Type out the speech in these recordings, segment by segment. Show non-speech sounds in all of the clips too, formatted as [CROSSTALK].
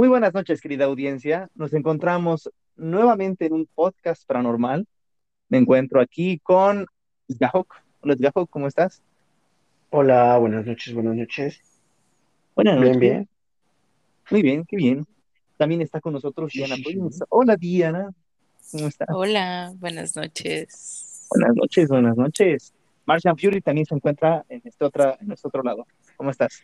Muy buenas noches, querida audiencia. Nos encontramos nuevamente en un podcast paranormal. Me encuentro aquí con Sgahok. Hola, Sgahok, ¿cómo estás? Hola, buenas noches, buenas noches. Buenas Bien, noches. bien. Muy bien, qué bien. También está con nosotros Sí, Diana sí, sí. Prince. Hola, Diana. ¿Cómo estás? Hola, buenas noches. Buenas noches, buenas noches. Martian Fury también se encuentra en este, otra, en este otro lado. ¿Cómo estás?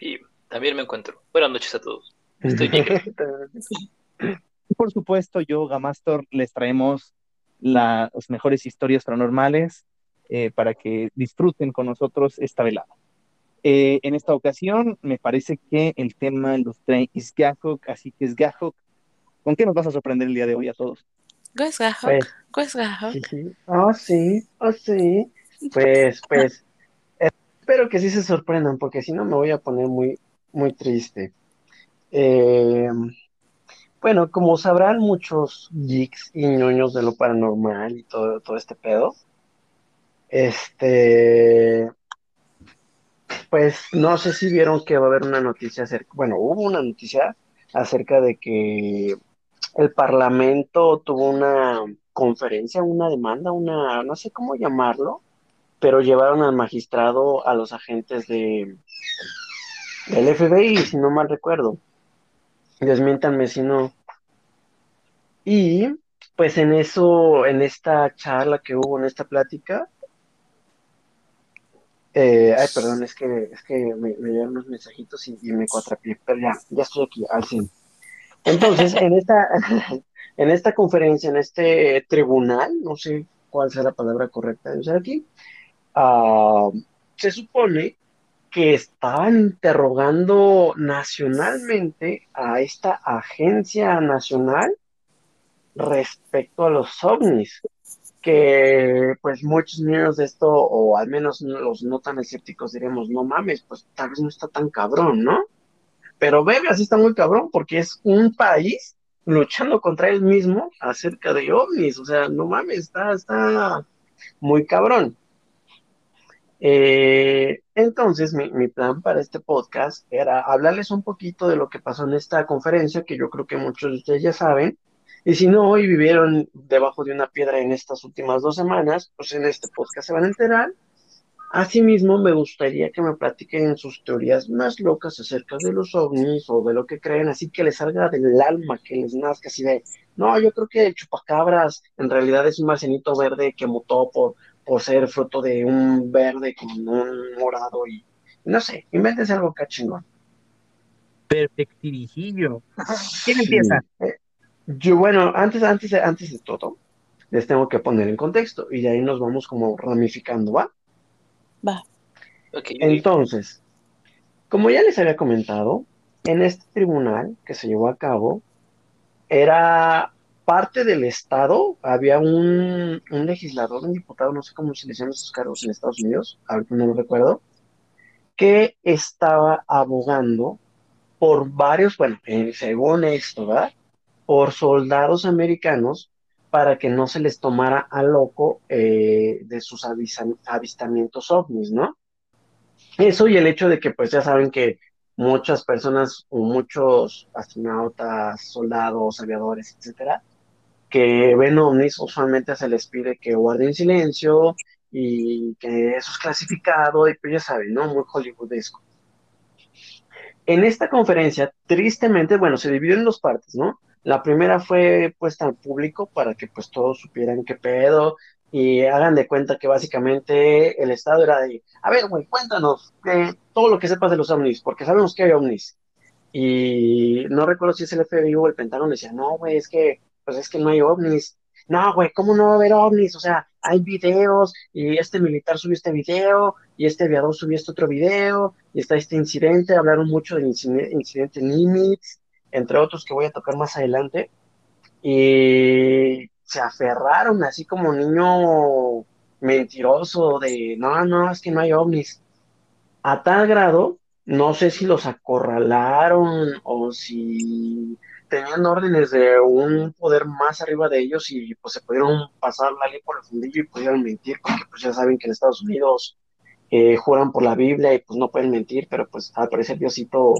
Y también me encuentro. Buenas noches a todos. Estoy. [LAUGHS] Y por supuesto, yo, Gamastor, les traemos la- las mejores historias paranormales eh, para que disfruten con nosotros esta velada. Eh, en esta ocasión, me parece que el tema los trae Isgahok, así que Isgahok, ¿con qué nos vas a sorprender el día de hoy a todos? Pues, Gahok, Pues, Gahok. sí, sí. Ah, sí, ah, sí. Pues, pues, [LAUGHS] espero que sí se sorprendan, porque si no me voy a poner muy, muy triste. Eh, bueno, como sabrán muchos geeks y ñoños de lo paranormal y todo, todo este pedo, este, pues no sé si vieron que va a haber una noticia acerca, bueno, hubo una noticia acerca de que el Parlamento tuvo una conferencia, una demanda, una, no sé cómo llamarlo, pero llevaron al magistrado a los agentes de, del FBI, si no mal recuerdo. Desmiéntanme si no. Y pues en eso, en esta charla que hubo, en esta plática, eh, ay, perdón, es que, es que me, me llegaron unos mensajitos y, y me cuatrapié, pero ya, ya estoy aquí, al 100. Entonces, en esta, [LAUGHS] en esta conferencia, en este tribunal, no sé cuál sea la palabra correcta de usar aquí, ah, se supone que estaban interrogando nacionalmente a esta agencia nacional respecto a los ovnis, que pues muchos niños de esto, o al menos los no tan escépticos, diremos, no mames, pues tal vez no está tan cabrón, ¿no? Pero verga, sí está muy cabrón, porque es un país luchando contra él mismo acerca de ovnis, o sea, no mames, está, está muy cabrón. Eh, entonces, mi, mi plan para este podcast era hablarles un poquito de lo que pasó en esta conferencia, que yo creo que muchos de ustedes ya saben, y si no, hoy vivieron debajo de una piedra en estas últimas dos semanas, pues en este podcast se van a enterar. Asimismo, me gustaría que me platiquen sus teorías más locas acerca de los ovnis o de lo que creen, así que les salga del alma, que les nazca así de, no, yo creo que el chupacabras en realidad es un marcenito verde que mutó por, por ser fruto de un verde con un morado y no sé, invéntense algo cachingón. Perfectirijillo. [LAUGHS] ¿Quién Sí. empieza? Eh, Yo, bueno, antes, antes, antes de todo, les tengo que poner en contexto y de ahí nos vamos como ramificando, ¿va? Va. Ok, Entonces, como ya les había comentado, en este tribunal que se llevó a cabo, era parte del Estado, había un, un legislador, un diputado, no sé cómo se le llaman esos cargos en Estados Unidos, ahorita no lo recuerdo, que estaba abogando por varios, bueno, eh, según esto, ¿verdad? Por soldados americanos para que no se les tomara a loco eh, de sus avistamientos ovnis, ¿no? Eso y el hecho de que, pues ya saben que muchas personas o muchos astronautas, soldados, aviadores, etcétera, que ven ovnis, usualmente se les pide que guarden silencio y que eso es clasificado y pues ya saben, ¿no? Muy hollywoodesco. En esta conferencia, tristemente, bueno, se dividió en dos partes, ¿no? La primera fue puesta al público para que pues todos supieran qué pedo y hagan de cuenta que básicamente el estado era de, a ver, güey, cuéntanos todo lo que sepas de los ovnis, porque sabemos que hay ovnis. Y no recuerdo si es el FBI o el Pentágono, decía, no, güey, es que, pues es que no hay ovnis. No, güey, ¿cómo no va a haber ovnis? O sea, hay videos y este militar subió este video y este aviador subió este otro video y está este incidente. Hablaron mucho del incine- incidente Nimitz, entre otros que voy a tocar más adelante. Y se aferraron así como niño mentiroso de, no, no, es que no hay ovnis. A tal grado, no sé si los acorralaron o si tenían órdenes de un poder más arriba de ellos y pues se pudieron pasar la ley por el fundillo y pudieron mentir, porque pues ya saben que en Estados Unidos eh, juran por la Biblia y pues no pueden mentir, pero pues al parecer Diosito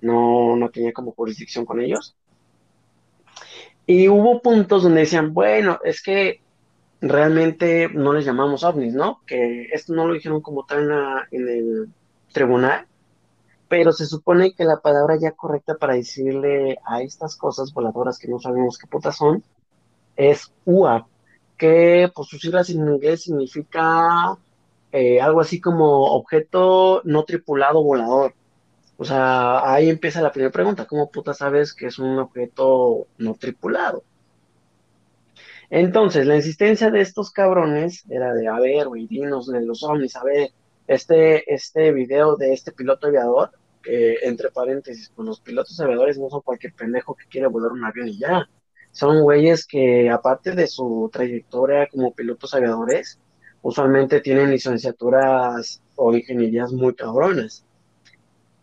no, no tenía como jurisdicción con ellos. Y hubo puntos donde decían, bueno, es que realmente no les llamamos ovnis, ¿no? Que esto no lo dijeron como tal en, el tribunal, pero se supone que la palabra ya correcta para decirle a estas cosas voladoras que no sabemos qué putas son es UAP, que por sus siglas en inglés significa eh, algo así como objeto no tripulado volador. O sea, ahí empieza la primera pregunta, ¿cómo puta sabes que es un objeto no tripulado? Entonces, la insistencia de estos cabrones era de, a ver, güey, dinos de los ovnis, a ver, este, este video de este piloto aviador, que entre paréntesis, pues los pilotos aviadores no son cualquier pendejo que quiere volar un avión y ya. Son güeyes que, aparte de su trayectoria como pilotos aviadores, usualmente tienen licenciaturas o ingenierías muy cabronas.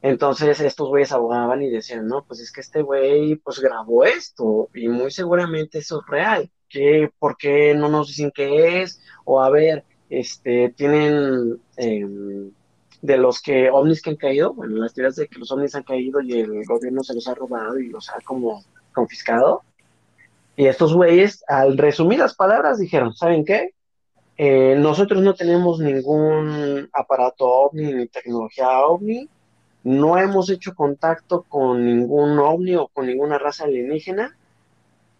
Entonces estos güeyes abogaban y decían, no, pues es que este güey pues grabó esto y muy seguramente eso es real. ¿Qué, ¿Por qué no nos dicen qué es? O a ver, este, tienen em, de los que ovnis que han caído, bueno, las teorías de que los ovnis han caído y el gobierno se los ha robado y los ha como confiscado. Y estos güeyes, al resumir las palabras, dijeron, ¿saben qué? Eh, nosotros no tenemos ningún aparato ovni ni tecnología ovni no hemos hecho contacto con ningún ovni o con ninguna raza alienígena.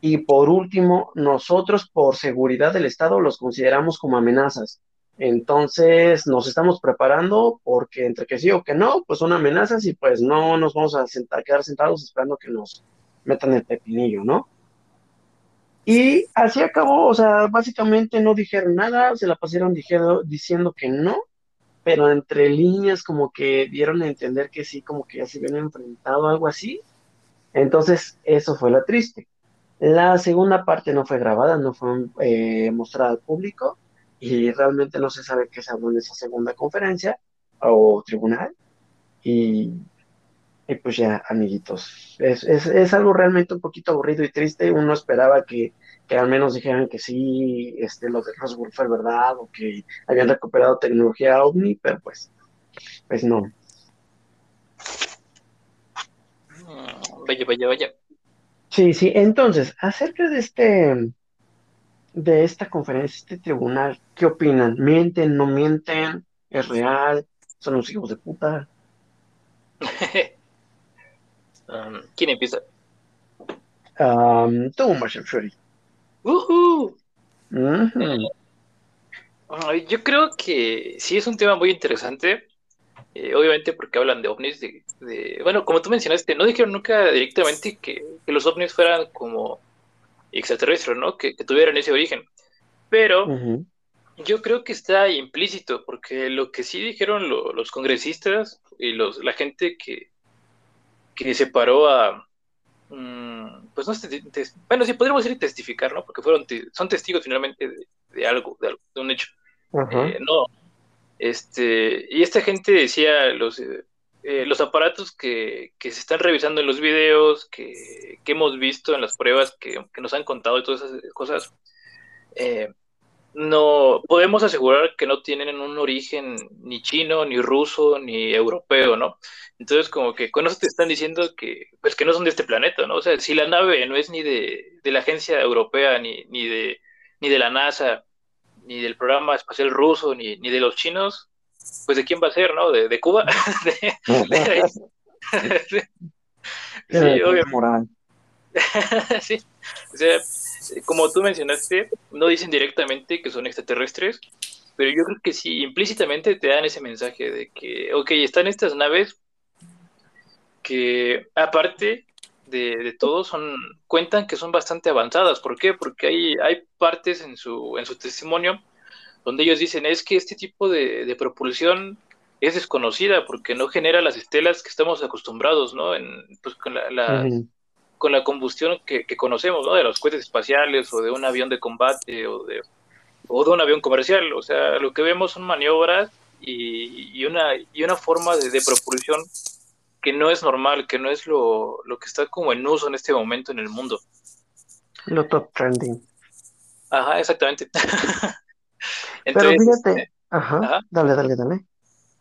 Y por último, nosotros por seguridad del Estado los consideramos como amenazas. Entonces nos estamos preparando porque entre que sí o que no, pues son amenazas y pues no nos vamos a sentar, quedar sentados esperando que nos metan el pepinillo, ¿no? Y así acabó, o sea, básicamente no dijeron nada, se la pasaron diciendo que no, pero entre líneas como que dieron a entender que sí, como que ya se habían enfrentado algo así. Entonces, eso fue lo triste. La segunda parte no fue grabada, no fue eh, mostrada al público y realmente no se sabe qué se habló en esa segunda conferencia o tribunal. Y, y pues ya, amiguitos, es, es, es, algo realmente un poquito aburrido y triste. Uno esperaba que, que al menos dijeran que sí, este, lo de Roswell fue verdad o que habían recuperado tecnología OVNI, pero pues, pues no. Mm, Vaya, vaya, vaya. Sí, sí, entonces, acerca de este, de esta conferencia, este tribunal, ¿qué opinan? ¿Mienten, no mienten? ¿Es real? ¿Son los hijos de puta? [LAUGHS] Um, ¿Quién empieza? Um, tú, Marshall Fury. Ay, Yo creo que sí es un tema muy interesante, eh, obviamente porque hablan de ovnis, de, de- bueno, como tú mencionaste, no dijeron nunca directamente que, que los ovnis fueran como extraterrestres, ¿no? Que, que tuvieran ese origen, pero yo creo que está implícito, porque lo que sí dijeron lo- los congresistas y los, la gente que, que se paró a, mm, pues no sé, bueno, sí podríamos decir testificar, ¿no? Porque fueron, son testigos finalmente de, de algo, de algo, de un hecho. Eh, no, este, y esta gente decía los, eh, eh, los aparatos que, que se están revisando en los videos, que, que hemos visto en las pruebas que, que nos han contado y todas esas cosas, eh, no podemos asegurar que no tienen un origen ni chino, ni ruso, ni europeo, ¿no? Entonces, como que con eso te están diciendo que, pues, que no son de este planeta, ¿no? O sea, si la nave no es ni de, de la agencia europea, ni, ni de, ni de la NASA, ni del programa espacial ruso, ni, ni de los chinos, pues de quién va a ser, ¿no? De, de Cuba. [LAUGHS] De- de- [LAUGHS] sí, obviamente. [LAUGHS] Sí, o sea, como tú mencionaste, no dicen directamente que son extraterrestres, pero yo creo que sí, implícitamente te dan ese mensaje de que, ok, están estas naves que aparte de, de todo son, cuentan que son bastante avanzadas. ¿Por qué? Porque hay, hay partes en su, en su testimonio donde ellos dicen es que este tipo de, de propulsión es desconocida porque no genera las estelas que estamos acostumbrados, ¿no? En, pues con la, con la combustión que, que conocemos, ¿no? De los cohetes espaciales o de un avión de combate o de, o de un avión comercial. O sea, lo que vemos son maniobras y, y una, y una forma de, de propulsión que no es normal, que no es lo, lo que está como en uso en este momento en el mundo. Lo top trending. Ajá, exactamente. [LAUGHS] Pero fíjate, ajá, ajá. dale, dale, dale.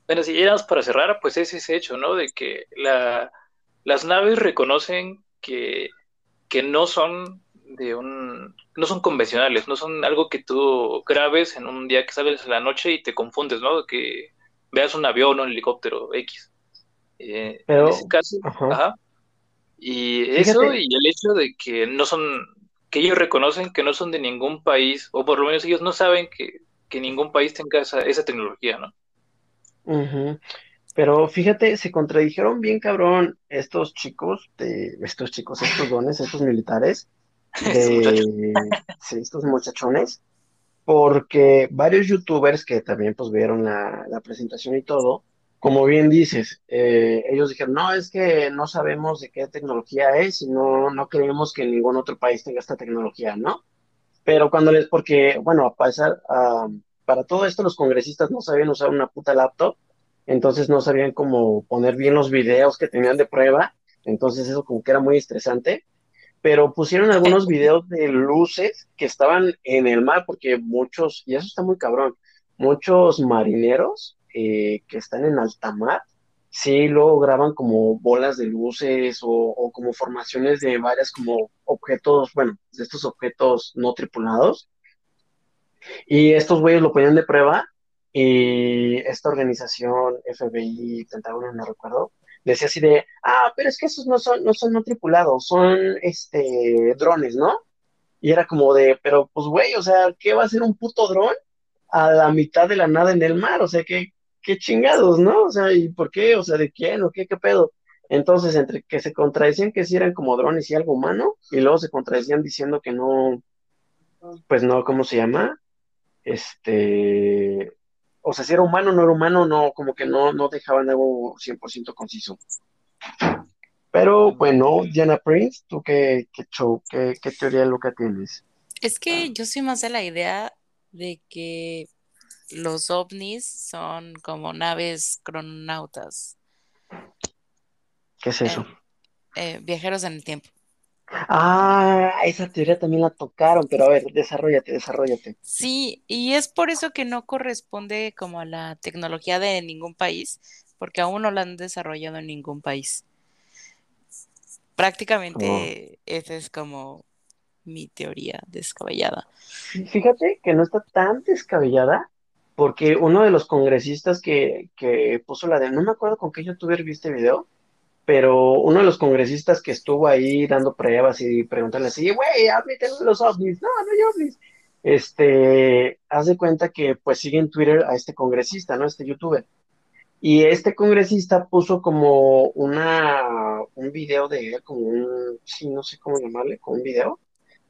Bueno, si llegamos para cerrar, pues es ese hecho, ¿no? De que la, las naves reconocen que, que no son de un, no son convencionales, no son algo que tú grabes en un día que sales a la noche y te confundes, ¿no? Que veas un avión o un helicóptero X. Eh, Pero- en ese caso, ajá. ajá. Y eso y el hecho de que no son, que ellos reconocen que no son de ningún país, o por lo menos ellos no saben que, que ningún país tenga esa, esa tecnología, ¿no? Pero fíjate, se contradijeron bien cabrón estos chicos, de, estos chicos, estos dones, estos militares, [LAUGHS] de sí, estos muchachones, porque varios youtubers que también pues vieron la, la presentación y todo, como bien dices, eh, ellos dijeron, no, es que no sabemos de qué tecnología es y no, no creemos que ningún otro país tenga esta tecnología, ¿no? Pero cuando les, porque, bueno, a pasar, para todo esto los congresistas no sabían usar una puta laptop, entonces no sabían cómo poner bien los videos que tenían de prueba, entonces eso como que era muy estresante, pero pusieron algunos videos de luces que estaban en el mar, porque muchos, y eso está muy cabrón, muchos marineros eh, que están en alta mar, sí luego graban como bolas de luces o, como formaciones de varias como objetos, bueno, de estos objetos no tripulados. Y estos güeyes lo ponían de prueba y esta organización, FBI, Pentágono, no recuerdo, decía así de, ah, pero es que esos no son, no son no tripulados, son este drones, ¿no? Y era como de, pero pues güey, o sea, ¿qué va a ser un puto dron a la mitad de la nada en el mar? O sea, ¿qué, qué chingados, ¿no? O sea, ¿y por qué? O sea, ¿de quién? ¿O qué, qué pedo? Entonces, entre que se contradecían que sí eran como drones y algo humano, y luego se contradecían diciendo que no, pues no, ¿cómo se llama? Este, o sea, si era humano o no era humano, no, como que no, no dejaban algo 100% conciso. Pero bueno, Diana Prince, ¿tú qué, qué show, qué, qué teoría loca tienes? Es que yo soy más de la idea de que los ovnis son como naves crononautas, ¿Qué es eso? eh, viajeros en el tiempo. Ah, esa teoría también la tocaron, pero a ver, desarrollate, desarrollate. Sí, y es por eso que no corresponde como a la tecnología de ningún país, porque aún no la han desarrollado en ningún país. Prácticamente esa es como mi teoría descabellada. Fíjate que no está tan descabellada, porque uno de los congresistas que, que puso la de, no me acuerdo con qué youtuber viste video, pero uno de los congresistas que estuvo ahí dando pruebas y preguntarle así, güey, de los ovnis, no, no hay ovnis. Este, haz de cuenta que pues sigue en Twitter a este congresista, ¿no? Este youtuber. Y este congresista puso como una, un video de él, como un, sí, no sé cómo llamarle, como un video,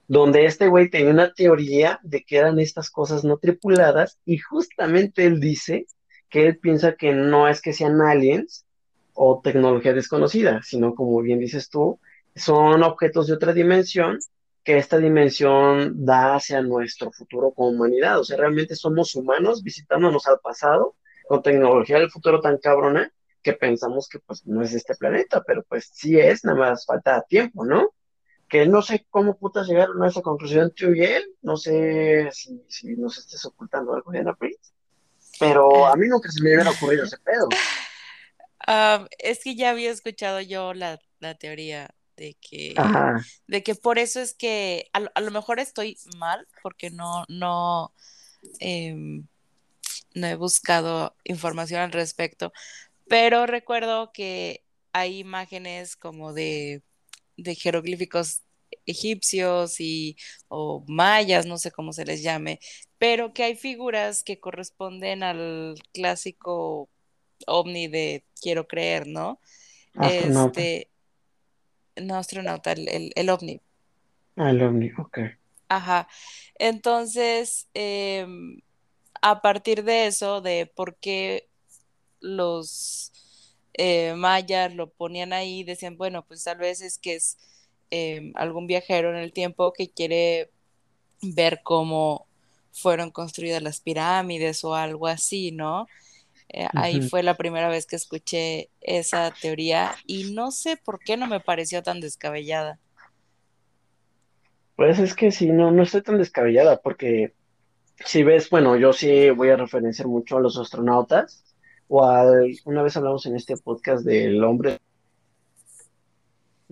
donde este güey tenía una teoría de que eran estas cosas no tripuladas y justamente él dice que él piensa que no es que sean aliens o tecnología desconocida, sino como bien dices tú, son objetos de otra dimensión que esta dimensión da hacia nuestro futuro como humanidad. O sea, realmente somos humanos visitándonos al pasado con tecnología del futuro tan cabrona que pensamos que pues no es este planeta, pero pues sí es, nada más falta tiempo, ¿no? Que no sé cómo putas llegaron a esa conclusión tú y él, no sé si, si nos estés ocultando algo, Diana Prince, pero a mí nunca se me hubiera ocurrido ese pedo. [LAUGHS] Ah, es que ya había escuchado yo la, la teoría de que, Ajá, de que por eso es que a, lo- a lo mejor estoy mal porque no, no, em, no he buscado información al respecto, pero recuerdo que hay imágenes como de, de jeroglíficos egipcios y o mayas, no sé cómo se les llame, pero que hay figuras que corresponden al clásico ovni de quiero creer, ¿no? astronauta. Este, no astronauta, el, el, el ovni. Ah, el ovni, ok. Ajá. Entonces, em, a partir de eso, de por qué los eh, mayas lo ponían ahí, decían, bueno, pues tal vez es que es em, algún viajero en el tiempo que quiere ver cómo fueron construidas las pirámides o algo así, ¿no? Eh, ahí fue la primera vez que escuché esa teoría y no sé por qué no me pareció tan descabellada. Pues es que sí, no, no estoy tan descabellada, porque si ves, bueno, yo sí voy a referenciar mucho a los astronautas, o al, una vez hablamos en este podcast del hombre,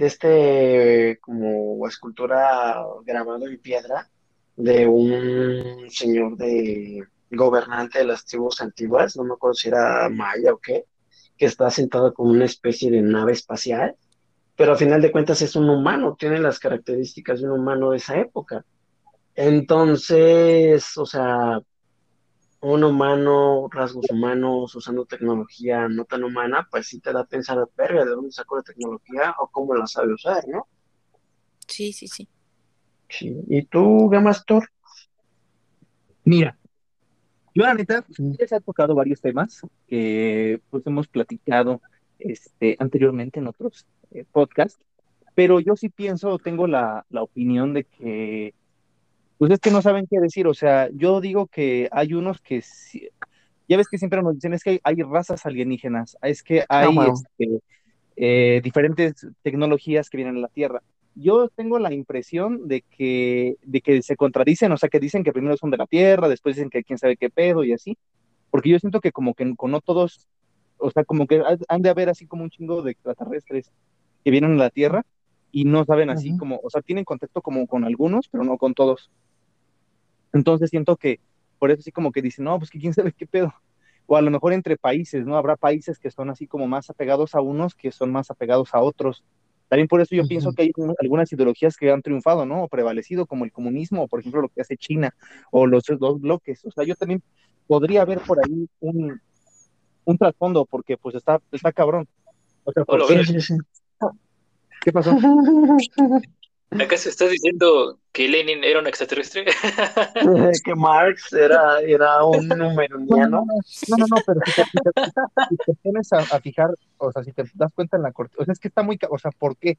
de este como escultura grabado en piedra de un señor de gobernante de las tribus antiguas, no me acuerdo si era maya o qué, que está sentado como una especie de nave espacial, pero a final de cuentas es un humano, tiene las características de un humano de esa época. Entonces, o sea, un humano, rasgos humanos, usando tecnología no tan humana, pues sí te da a pensar, verga, ¿de dónde sacó la tecnología o cómo la sabe usar, no? Sí, sí, sí. Sí. ¿Y tú, Gamastor? Mira, yo la neta, ya se ha tocado varios temas que pues hemos platicado este, anteriormente en otros eh, podcasts, pero yo sí pienso, tengo la, la opinión de que pues es que no saben qué decir, o sea, yo digo que hay unos que, sí- ya ves que siempre nos dicen, es que hay razas alienígenas, es que hay bueno. este, eh, diferentes tecnologías que vienen a la Tierra. Yo tengo la impresión de que, de que se contradicen, o sea, que dicen que primero son de la Tierra, después dicen que quién sabe qué pedo y así, porque yo siento que como que con no todos, o sea, como que ha- han de haber así como un chingo de extraterrestres que vienen a la Tierra y no saben así como, o sea, tienen contacto como con algunos, pero no con todos. Entonces siento que por eso así como que dicen, no, pues que quién sabe qué pedo. O a lo mejor entre países, ¿no? Habrá países que son así como más apegados a unos que son más apegados a otros. También por eso yo pienso que hay un- algunas ideologías que han triunfado, ¿no? O prevalecido, como el comunismo, o por ejemplo lo que hace China, o los dos bloques. O sea, yo también podría ver por ahí un, un trasfondo, porque pues está, está cabrón. O sea. Sí, sí, sí. ¿Qué pasó? [LAUGHS] ¿Acaso estás diciendo que Lenin era un extraterrestre? [LAUGHS] que Marx era, era un numeroniano. No, no, no, no, no, pero si te, si te- si te pones a, a fijar, o sea, si te das cuenta en la corte, o sea, es que está muy, o sea, ¿por qué?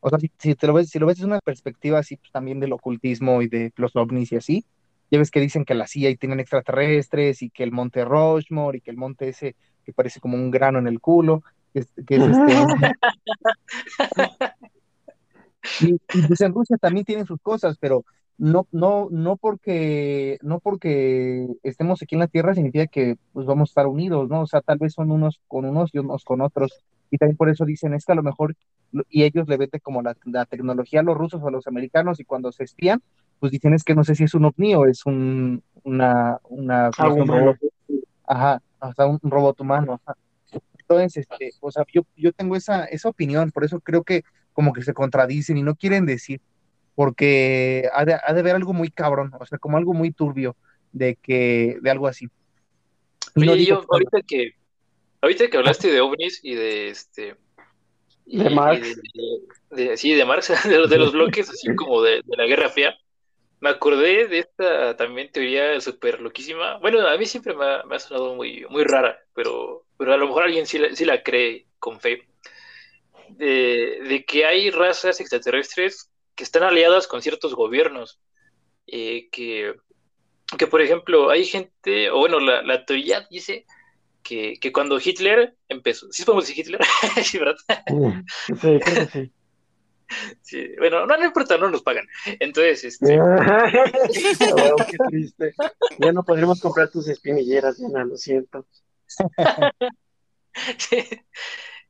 O sea, si, si te lo ves, si lo ves desde una perspectiva así, pues también del ocultismo y de los ovnis y así, ya ves que dicen que la CIA y tienen extraterrestres y que el monte Rushmore y que el monte ese que parece como un grano en el culo, que es, que es este, [LAUGHS] y, y pues en Rusia también tienen sus cosas, pero no, no, no porque, no porque estemos aquí en la Tierra significa que pues vamos a estar unidos, ¿no? O sea, tal vez son unos con unos y unos con otros. Y también por eso dicen, es que a lo mejor, y ellos le venden como la, la tecnología a los rusos o a los americanos, y cuando se espían, pues dicen, es que no sé si es un ovni o es un, una, una, ¿cómo Algo se llama? un humano. robot, ajá, o sea, un, un robot humano, ajá. Entonces, este, o sea, yo, yo tengo esa, esa opinión, por eso creo que como que se contradicen y no quieren decir, porque ha de, ha de haber algo muy cabrón, o sea, como algo muy turbio de que, de algo así. Y no Oye, digo yo, ahorita que, ahorita que hablaste de ovnis y de este, y, De Marx. de, de- sí, de Marx, [LAUGHS] de, los- de los bloques, así [LAUGHS] como de, de la Guerra Fría, me acordé de esta también teoría súper loquísima. Bueno, a mí siempre me ha, me ha sonado muy, muy rara, pero, pero a lo mejor alguien sí la, sí la cree con fe, de, de que hay razas extraterrestres que están aliadas con ciertos gobiernos, eh, que, que, por ejemplo, hay gente, o bueno, la, la teoría dice que, que cuando Hitler empezó, ¿sí podemos decir Hitler? [LAUGHS] sí, ¿verdad? Sí, creo que sí. [LAUGHS] Sí, bueno, no, no importa, no nos pagan. Entonces, este, [LAUGHS] Wow, qué triste. Ya no podremos comprar tus espinilleras, Diana, lo siento.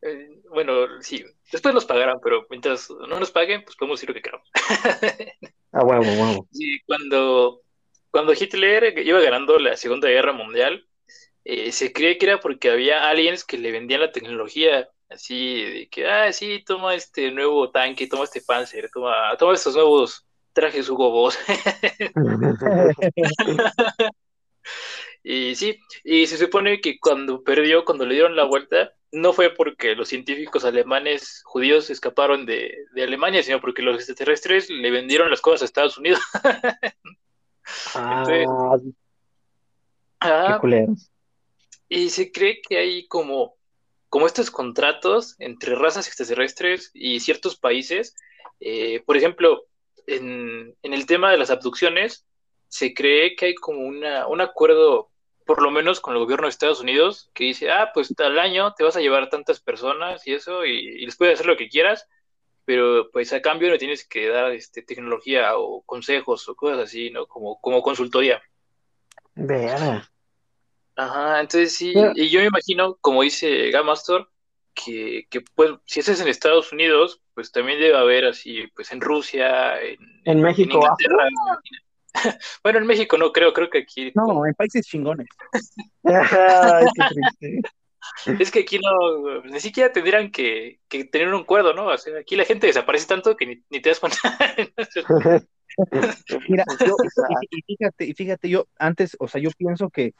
Eh, bueno, sí, después nos pagarán, pero mientras no nos paguen, pues podemos decir lo que queramos. [LAUGHS] Ah, huevo, huevo. Sí, cuando, cuando Hitler iba ganando la Segunda Guerra Mundial, eh, se cree que era porque había aliens que le vendían la tecnología, así de que, ah, sí, toma este nuevo tanque, toma este Panzer, toma, toma estos nuevos trajes Hugo Boss. [LAUGHS] [LAUGHS] Y sí, y se supone que cuando perdió, cuando le dieron la vuelta, no fue porque los científicos alemanes judíos escaparon de, de Alemania, sino porque los extraterrestres le vendieron las cosas a Estados Unidos. [LAUGHS] Ah, qué Ah, culero. y se cree que hay como, como estos contratos entre razas extraterrestres y ciertos países. Eh, por ejemplo, en, en el tema de las abducciones, se cree que hay como una, un acuerdo, por lo menos con el gobierno de Estados Unidos, que dice, ah, pues al año te vas a llevar tantas personas y eso, y, y les puedes hacer lo que quieras, pero pues a cambio no tienes que dar este, tecnología o consejos o cosas así, ¿no? Como, como consultoría. Vera. Ajá, entonces sí, Pero- y yo me imagino, como dice Gamastor, que, que, pues, si ese es en Estados Unidos, pues también debe haber así, pues en Rusia, en, En México. en Inglaterra. [LAUGHS] bueno, en México no creo, creo que aquí. No, en países chingones. [LAUGHS] Ay, qué triste. Es que aquí no, ni siquiera tendrían que, que tener un acuerdo, ¿no? O sea, aquí la gente desaparece tanto que ni, ni te das cuenta. [LAUGHS] Mira, yo, y, fíjate, y fíjate, yo antes, o sea, yo pienso que,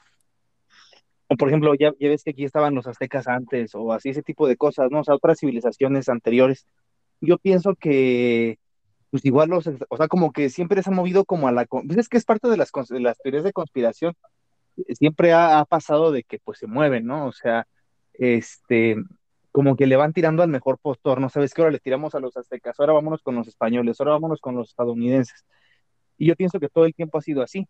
por ejemplo, ya, ya ves que aquí estaban los aztecas antes, o así ese tipo de cosas, ¿no? O sea, otras civilizaciones anteriores. Yo pienso que, pues igual los, o sea, como que siempre se han movido como a la, pues es que es parte de las, cons- de las teorías de conspiración. Siempre ha, ha pasado de que pues se mueven, ¿no? O sea, este, como que le van tirando al mejor postor, ¿no? Sabes que ahora le tiramos a los aztecas, ahora vámonos con los españoles, ahora vámonos con los estadounidenses. Y yo pienso que todo el tiempo ha sido así.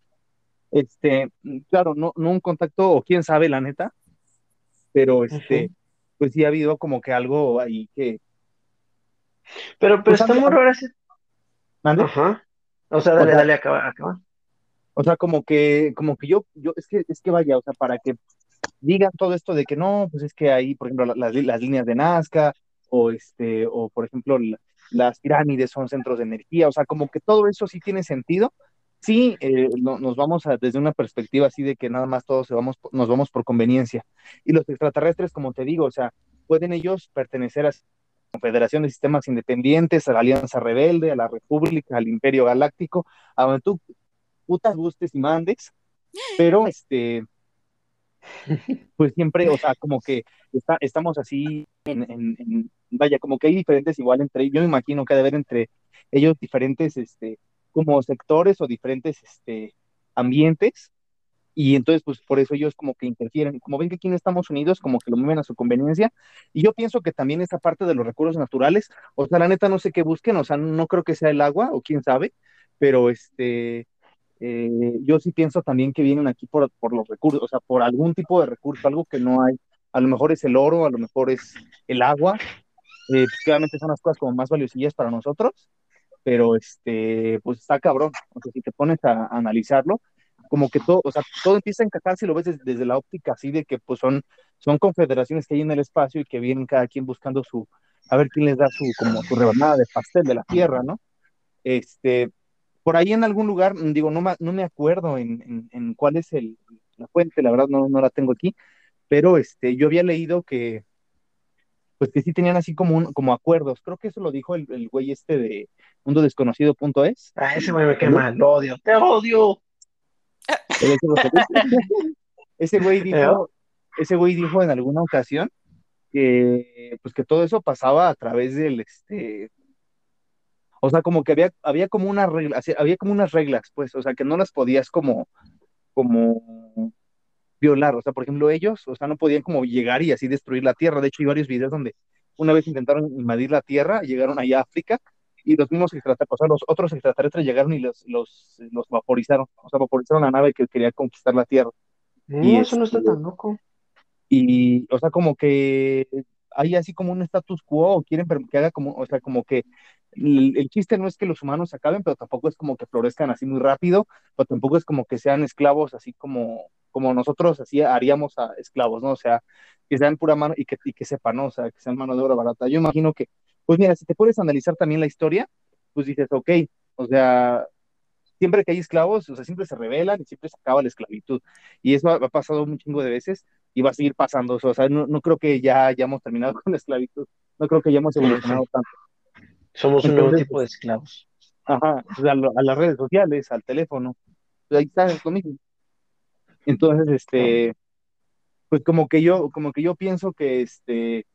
Este, claro, no, no un contacto, o quién sabe, la neta, pero este, pues sí ha habido como que algo ahí que, Pero, pero pues está muy raro ese. ¿Mande? Ajá. O sea, O dale, sea, dale, acaba, acaba. o sea, como que, como que yo, yo, es que, es que vaya, o sea, para que digan todo esto de que no, pues es que ahí, por ejemplo, la- las, las líneas de Nazca, o este, o por ejemplo, la- las pirámides son centros de energía, o sea, como que todo eso sí tiene sentido. Sí, eh, no- nos vamos a, desde una perspectiva así de que nada más todos se vamos, nos vamos por conveniencia. Y los extraterrestres, como te digo, o sea, pueden ellos pertenecer a Confederación de Sistemas Independientes, a la Alianza Rebelde, a la República, al Imperio Galáctico, a donde tú putas gustes y mandes, pero este, pues siempre, o sea, como que está, estamos así en, vaya, como que hay diferentes igual entre, yo me imagino que ha haber entre ellos diferentes, este, como sectores o diferentes, este, ambientes, y entonces, pues por eso ellos como que interfieren, como ven que aquí en Estados Unidos, como que lo mueven a su conveniencia, y yo pienso que también esa parte de los recursos naturales, o sea, la neta no sé qué busquen, o sea, no creo que sea el agua, o quién sabe, pero este, eh, yo sí pienso también que vienen aquí por, por los recursos, o sea, por algún tipo de recurso, algo que no hay. A lo mejor es el oro, a lo mejor es el agua, eh, pues, obviamente son las cosas como más valiosillas para nosotros, pero este, pues está cabrón. O sea, si te pones a, a analizarlo, como que todo, o sea, todo empieza a encajar si lo ves desde, desde la óptica así de que pues son, son confederaciones que hay en el espacio y que vienen cada quien buscando su, a ver quién les da su, como su rebanada de pastel de la tierra, ¿no? Este, por ahí en algún lugar, digo, no, me- no me acuerdo en, en- en cuál es el, la fuente, la verdad no, no la tengo aquí, pero este, yo había leído que, pues que sí tenían así como, un, como acuerdos, creo que eso lo dijo el, el güey este de Mundo Desconocido.es, Ah, ese güey me quema, lo odio, te odio. [LAUGHS] ese güey ¿Eh? dijo, ese güey dijo en alguna ocasión que, pues que todo eso pasaba a través del, este, o sea, como que había, había como una regla, había como unas reglas, pues, o sea, que no las podías como, como violar, o sea, por ejemplo, ellos, o sea, no podían como llegar y así destruir la tierra, de hecho hay varios videos donde una vez intentaron invadir la tierra, llegaron allá a África, y los mismos extraterrestres, o sea, los otros extraterrestres llegaron y los, los, los vaporizaron, o sea, vaporizaron la nave que quería conquistar la tierra. Y No, eso no está este, tan loco. y, o sea, como que hay así como un status quo, o quieren que haga como, o sea, como que el, el chiste no es que los humanos se acaben, pero tampoco es como que florezcan así muy rápido, pero tampoco es como que sean esclavos así como, como nosotros así haríamos a esclavos, ¿no? O sea, que sean pura mano y que, y que sepan, ¿no? O sea, que sean mano de obra barata. Yo imagino que, pues mira, si te puedes analizar también la historia, pues dices, ok, o sea, siempre que hay esclavos, o sea, siempre se rebelan y siempre se acaba la esclavitud. Y eso ha, ha pasado un chingo de veces y va a seguir pasando. O sea, no, no creo que ya hayamos terminado [LAUGHS] con la esclavitud. No creo que hayamos evolucionado tanto. Somos un nuevo tipo de esclavos. ajá, o sea, a, lo- a las redes sociales, al teléfono. Pues ahí está, es lo mismo. Entonces, este, pues como que yo, como que yo pienso que este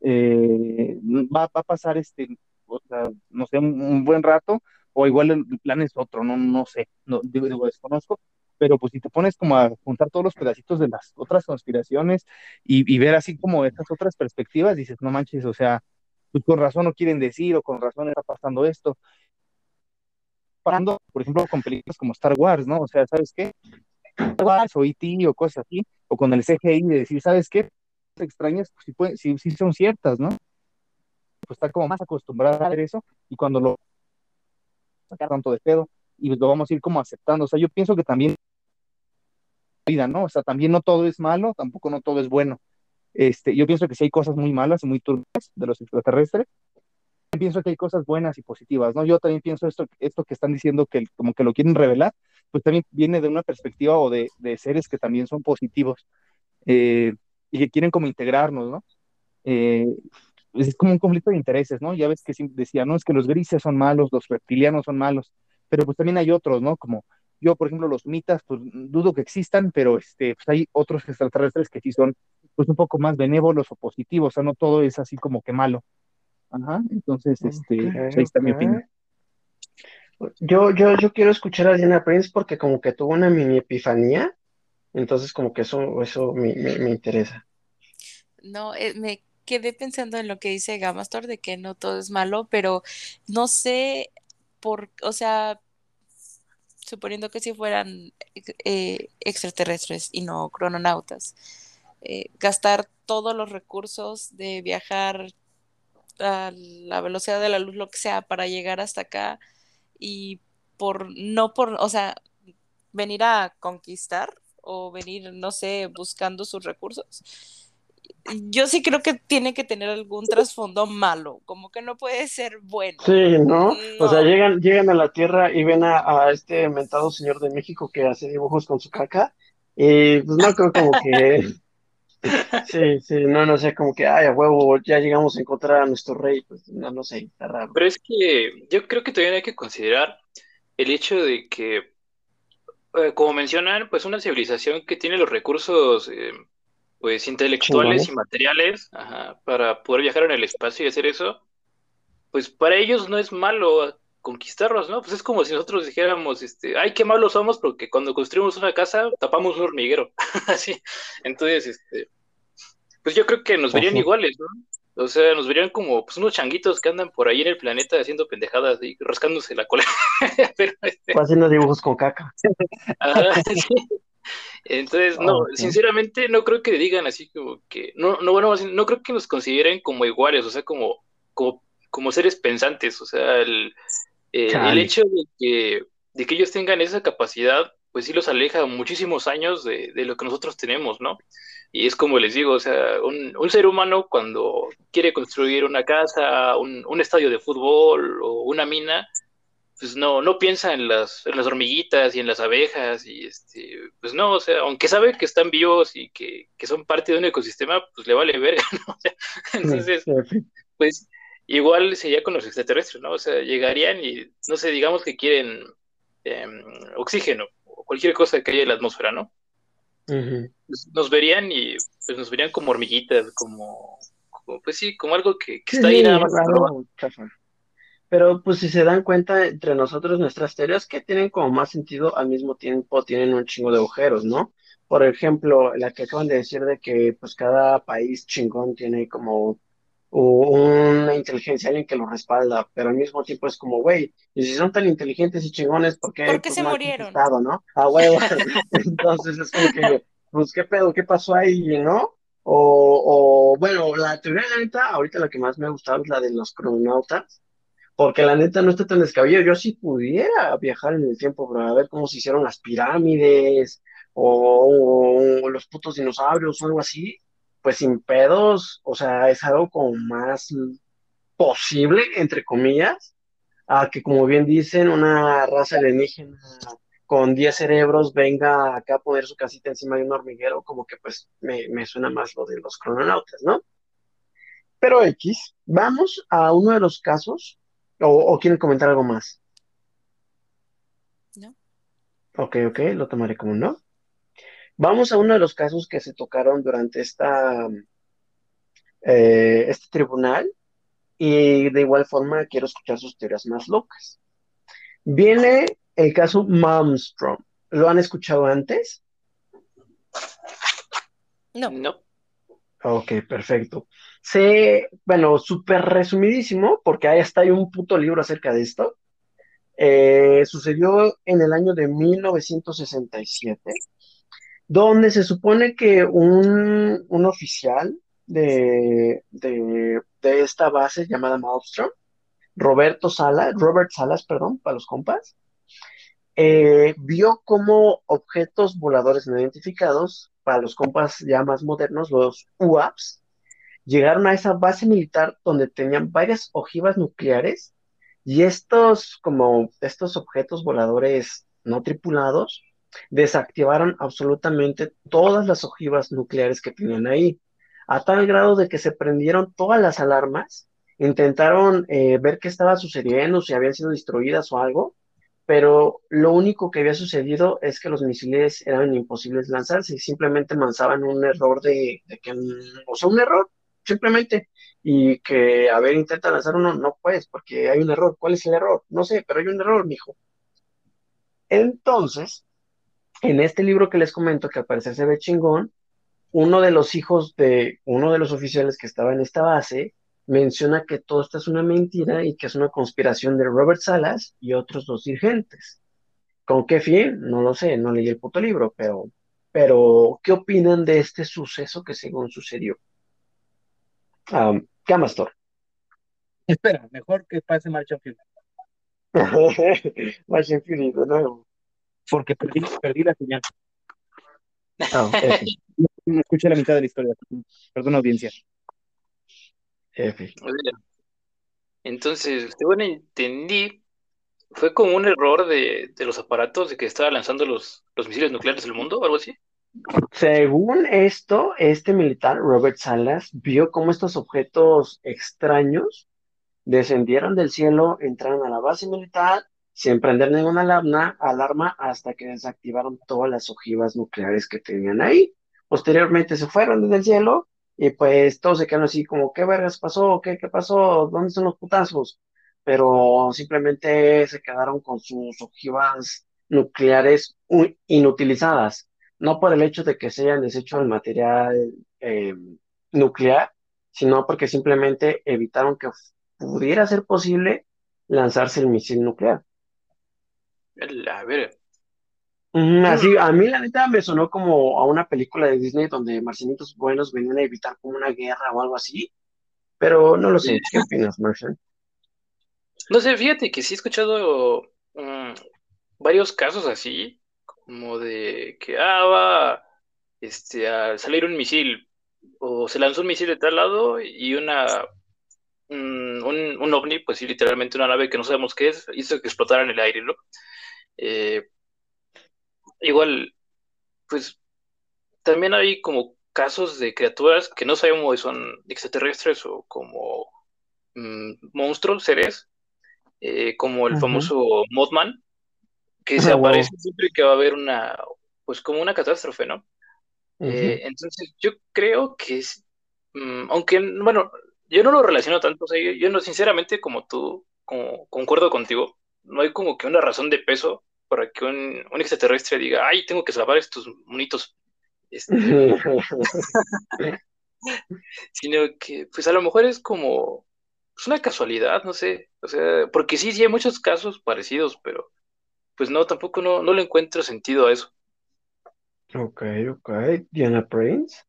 eh, va, va a pasar este, o sea, no sé, un, un buen rato, o igual el plan es otro, no, no sé, no, digo, desconozco, pero pues si te pones como a juntar todos los pedacitos de las otras conspiraciones y, y ver así como estas otras perspectivas, dices, no manches, o sea, pues con razón no quieren decir, o con razón está pasando esto. Pasando, por ejemplo, con películas como Star Wars, ¿no? O sea, ¿sabes qué? Star Wars o E.T. o cosas así, o con el CGI de decir, ¿sabes qué? Extrañas, pues sí, pueden, sí, sí son ciertas, ¿no? Pues está como más acostumbrada a ver eso, y cuando lo sacar tanto de pedo, y lo vamos a ir como aceptando. O sea, yo pienso que también vida, ¿no? O sea, también no todo es malo, tampoco no todo es bueno. Este, yo pienso que sí hay cosas muy malas muy turbias de los extraterrestres. Pienso que hay cosas buenas y positivas, ¿no? Yo también pienso esto, esto que están diciendo que como que lo quieren revelar, pues también viene de una perspectiva o de, de seres que también son positivos eh, y que quieren como integrarnos, ¿no? Eh, es como un conflicto de intereses, ¿no? Ya ves que decía, no, es que los grises son malos, los reptilianos son malos, pero pues también hay otros, ¿no? Como yo, por ejemplo, los mitas, pues dudo que existan, pero este, pues hay otros extraterrestres que sí son pues un poco más benévolos o positivos, o sea, no todo es así como que malo. Ajá, entonces, este, pues, ahí está mi opinión. Yo, yo, yo quiero escuchar a Diana Prince porque como que tuvo una mini epifanía, entonces como que eso, eso me, me, interesa. No, eh, me quedé pensando en lo que dice Gamastor de que no todo es malo, pero no sé por, o sea, suponiendo que si fueran eh, extraterrestres y no crononautas, eh, gastar todos los recursos de viajar a la velocidad de la luz, lo que sea, para llegar hasta acá y por, no por, o sea, venir a conquistar o venir, no sé, buscando sus recursos. Yo sí creo que tiene que tener algún trasfondo malo, como que no puede ser bueno. Sí, ¿no? O sea, llegan, llegan a la Tierra y ven a, este inventado señor de México que hace dibujos con su caca y pues no creo como que... [LAUGHS] Sí, sí, no, no sé, como que, ay, a huevo, ya llegamos a encontrar a nuestro rey, pues no, no sé, está raro. Pero es que yo creo que todavía hay que considerar el hecho de que, eh, como mencionan, pues una civilización que tiene los recursos, eh, pues intelectuales y materiales para poder viajar en el espacio y hacer eso, pues para ellos no es malo conquistarlos, ¿no? Pues es como si nosotros dijéramos, este, ay, qué malos somos porque cuando construimos una casa tapamos un hormiguero, [LAUGHS] así. Entonces, este, pues yo creo que nos verían iguales, ¿no? O sea, nos verían como pues, unos changuitos que andan por ahí en el planeta haciendo pendejadas y rascándose la cola. [LAUGHS] Pero, este... haciendo dibujos con caca. [LAUGHS] Entonces, no, sinceramente no creo que digan así como que, no, no, bueno, no creo que nos consideren como iguales, o sea, como, como, como seres pensantes, o sea, el, eh, el hecho de que, de que ellos tengan esa capacidad, pues sí los aleja muchísimos años de, lo que nosotros tenemos, ¿no? Y es como les digo, o sea, un, ser humano cuando quiere construir una casa, un, estadio de fútbol o una mina, pues no, no piensa en las, en las hormiguitas y en las abejas y este, pues no, o sea, aunque sabe que están vivos y que, que son parte de un ecosistema, pues le vale verga, [LAUGHS] ¿no? entonces, pues Igual sería con los extraterrestres, ¿no? O sea, llegarían y, no sé, digamos que quieren em, oxígeno o cualquier cosa que haya en la atmósfera, ¿no? Pues, nos verían y pues nos verían como hormiguitas, como, pues sí, como algo que, está ahí nada más. Pero pues si se dan cuenta entre nosotros nuestras teorías que tienen como más sentido al mismo tiempo tienen un chingo de agujeros, ¿no? Por ejemplo, la que acaban de decir de que pues cada país chingón tiene como o una inteligencia, alguien que lo respalda, pero al mismo tiempo es como, güey, y si son tan inteligentes y chingones, ¿por qué, ¿Por qué pues, se murieron? ¿no? Ah. [LAUGHS] [LAUGHS] Entonces es como que, pues, ¿qué pedo? ¿Qué pasó ahí, no? O, o, bueno, la teoría de la neta, ahorita la que más me ha gustado es la de los crononautas, porque la neta no está tan descabellado. Yo sí pudiera viajar en el tiempo para ver cómo se hicieron las pirámides, o, o los putos dinosaurios, o algo así, pues sin pedos, o sea, es algo como más posible, entre comillas, a que como bien dicen, una raza alienígena con 10 cerebros venga acá a poner su casita encima de un hormiguero, como que pues me, suena más lo de los crononautas, ¿no? Pero X, vamos a uno de los casos, o, o quieren comentar algo más. No. Ok, ok, lo tomaré como no. Vamos a uno de los casos que se tocaron durante esta, eh, este tribunal y de igual forma quiero escuchar sus teorías más locas. Viene el caso Malmstrom. ¿Lo han escuchado antes? No. No. Ok, perfecto. Se, bueno, súper resumidísimo, porque ahí está hay un puto libro acerca de esto. Eh, sucedió en el año de 1967 donde se supone que un, oficial de, de, esta base llamada Malmstrom, Roberto Salas, Robert Salas, perdón, para los compas, eh, vio como objetos voladores no identificados, para los compas ya más modernos, los UAPs, llegaron a esa base militar donde tenían varias ojivas nucleares y estos, como estos objetos voladores no tripulados, desactivaron absolutamente todas las ojivas nucleares que tenían ahí, a tal grado de que se prendieron todas las alarmas, intentaron eh, ver qué estaba sucediendo, si habían sido destruidas o algo, pero lo único que había sucedido es que los misiles eran imposibles lanzarse simplemente lanzaban un error de, que, o sea, un error, simplemente, y que, a ver, intenta lanzar uno, no puedes, porque hay un error. ¿Cuál es el error? No sé, pero hay un error, mijo. Entonces, en este libro que les comento, que al parecer se ve chingón, uno de los hijos de uno de los oficiales que estaba en esta base menciona que todo esto es una mentira y que es una conspiración de Robert Salas y otros dos dirigentes. ¿Con qué fin? No lo sé, no leí el puto libro, pero, pero ¿qué opinan de este suceso que según sucedió? Um, Camastor. Espera, mejor que pase Marcha Fury. [LAUGHS] Marcha Fury, de nuevo porque perdí, perdí la señal. [LAUGHS] Oh, no escuché la mitad de la historia. Perdón, audiencia. F. Entonces, según entendí, fue como un error de, de, los aparatos de que estaba lanzando los, los misiles nucleares del mundo o algo así. Según esto, este militar, Robert Salas, vio cómo estos objetos extraños descendieron del cielo, entraron a la base militar sin prender ninguna alarma, alarma hasta que desactivaron todas las ojivas nucleares que tenían ahí. Posteriormente se fueron desde el cielo y pues todos se quedaron así como, ¿qué vergas pasó? ¿Qué, qué pasó? ¿Dónde están los putazos? Pero simplemente se quedaron con sus ojivas nucleares inutilizadas, no por el hecho de que se hayan deshecho el material eh, nuclear, sino porque simplemente evitaron que pudiera ser posible lanzarse el misil nuclear. A ver. así, a mí la neta me sonó como a una película de Disney donde marcianitos buenos venían a evitar como una guerra o algo así, pero no lo sé. ¿Qué opinas, Marcian? No sé, fíjate que sí he escuchado mm, varios casos así, como de que, ah, va este, a salir un misil, o se lanzó un misil de tal lado y una, un, un ovni, pues sí, literalmente una nave que no sabemos qué es, hizo que explotara en el aire, ¿no? Eh, igual, pues también hay como casos de criaturas que no sabemos si son extraterrestres o como mm, monstruos, seres, eh, como el famoso Mothman, que se ah, aparece siempre que va a haber una, pues como una catástrofe, ¿no? Eh, entonces yo creo que es, mm, aunque, bueno, yo no lo relaciono tanto, o sea, yo, no, sinceramente, como tú, como, concuerdo contigo, no hay como que una razón de peso para que un, extraterrestre diga, ay, tengo que salvar estos monitos. Este, [LAUGHS] sino que, pues a lo mejor es como, es una casualidad, no sé, o sea, porque sí, sí hay muchos casos parecidos, pero pues no, tampoco no, no le encuentro sentido a eso. Ok, ok. Diana Prince.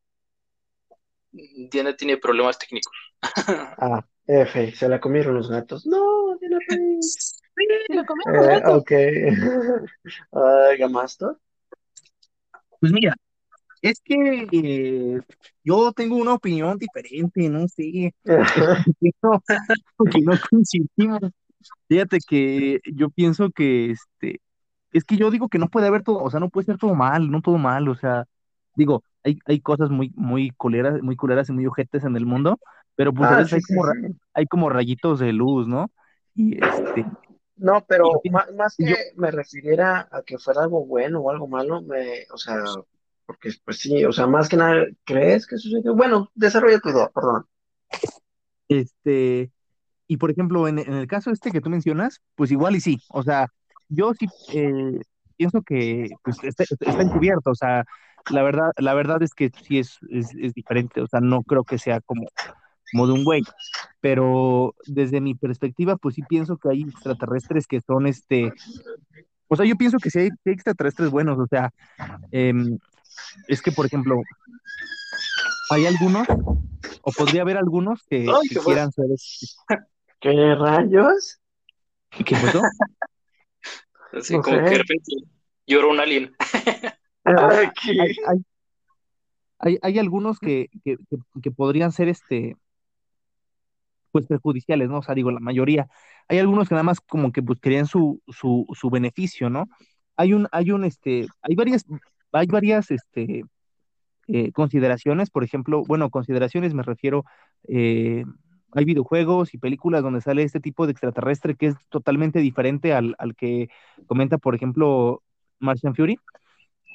Diana tiene problemas técnicos. [LAUGHS] ah, F, se la comieron los gatos. No, Diana Prince. Eh, ok. [LAUGHS] uh, Pues mira, es que eh, yo tengo una opinión diferente, no sé. [LAUGHS] no, que no coincidimos. Fíjate que yo pienso que este, es que yo digo que no puede haber todo, o sea, no puede ser todo mal, no todo mal, o sea, digo, hay, hay cosas muy, muy culeras, muy culeras y muy ojetes en el mundo, pero pues ah, hay, como, hay como rayitos de luz, ¿no? Y este, no, pero más, que me refiriera a que fuera algo bueno o algo malo, me, o sea, porque pues sí, o sea, más que nada, ¿crees que sucedió? Bueno, desarrolla tu idea, perdón. Este, y por ejemplo, en, el caso este que tú mencionas, pues igual y sí, o sea, yo sí eh, pienso que pues está, encubierto, o sea, la verdad, la verdad es que sí es, es, es diferente, o sea, no creo que sea como como de un güey. Pero desde mi perspectiva, pues sí pienso que hay extraterrestres que son este. O sea, yo pienso que sí hay, extraterrestres buenos. O sea, em, es que, por ejemplo, hay algunos, o podría haber algunos que, quieran ser. Este ¿Qué rayos? ¿Qué pasó? [LAUGHS] Así como que de repente lloró un alien. [LAUGHS] hay, hay, algunos que, que, que, podrían ser este pues perjudiciales, ¿no? O sea, digo, la mayoría. Hay algunos que nada más como que buscarían su, su, su beneficio, ¿no? Hay un, hay un, este, hay varias, hay varias, este, eh, consideraciones, por ejemplo, bueno, consideraciones me refiero, eh, hay videojuegos y películas donde sale este tipo de extraterrestre que es totalmente diferente al, al que comenta, por ejemplo, Martian Fury,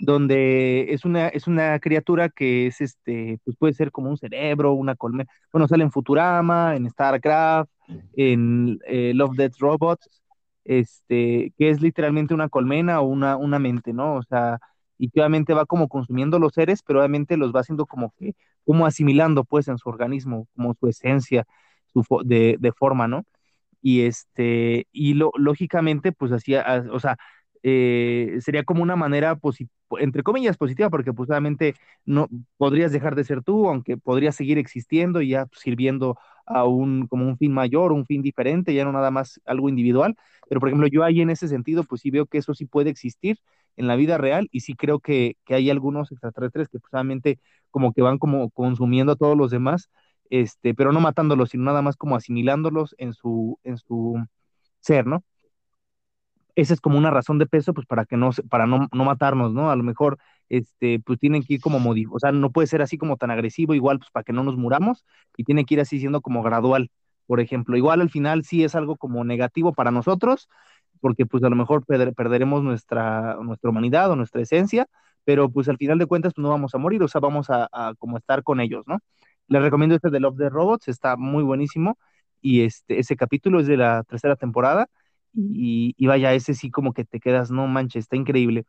donde es una, es una criatura que es este, pues puede ser como un cerebro, una colmena, bueno, sale en Futurama, en StarCraft, en eh, Love Death Robots, este, que es literalmente una colmena o una, una mente, ¿no? O sea, y que obviamente va como consumiendo los seres, pero obviamente los va haciendo como que, como asimilando pues en su organismo, como su esencia, su de, de forma, ¿no? Y este, y lo, lógicamente, pues así, o sea, eh, sería como una manera, entre comillas, positiva, porque pues obviamente no podrías dejar de ser tú, aunque podrías seguir existiendo y ya sirviendo a un, como un fin mayor, un fin diferente, ya no nada más algo individual. Pero, por ejemplo, yo ahí en ese sentido, pues sí veo que eso sí puede existir en la vida real y sí creo que, que hay algunos extraterrestres que pues como que van como consumiendo a todos los demás, este, pero no matándolos, sino nada más como asimilándolos en su, en su ser, ¿no? Esa es como una razón de peso, pues para que no, para no, no matarnos, ¿no? A lo mejor, este, pues tienen que ir como modificando, o sea, no puede ser así como tan agresivo, igual, pues para que no nos muramos, y tiene que ir así siendo como gradual, por ejemplo. Igual al final sí es algo como negativo para nosotros, porque pues a lo mejor perderemos nuestra, nuestra humanidad o nuestra esencia, pero pues al final de cuentas pues, no vamos a morir, o sea, vamos a, a como estar con ellos, ¿no? Les recomiendo este de Love the Robots, está muy buenísimo, y este, ese capítulo es de la tercera temporada, y, vaya, ese sí como que te quedas, no manches, está increíble.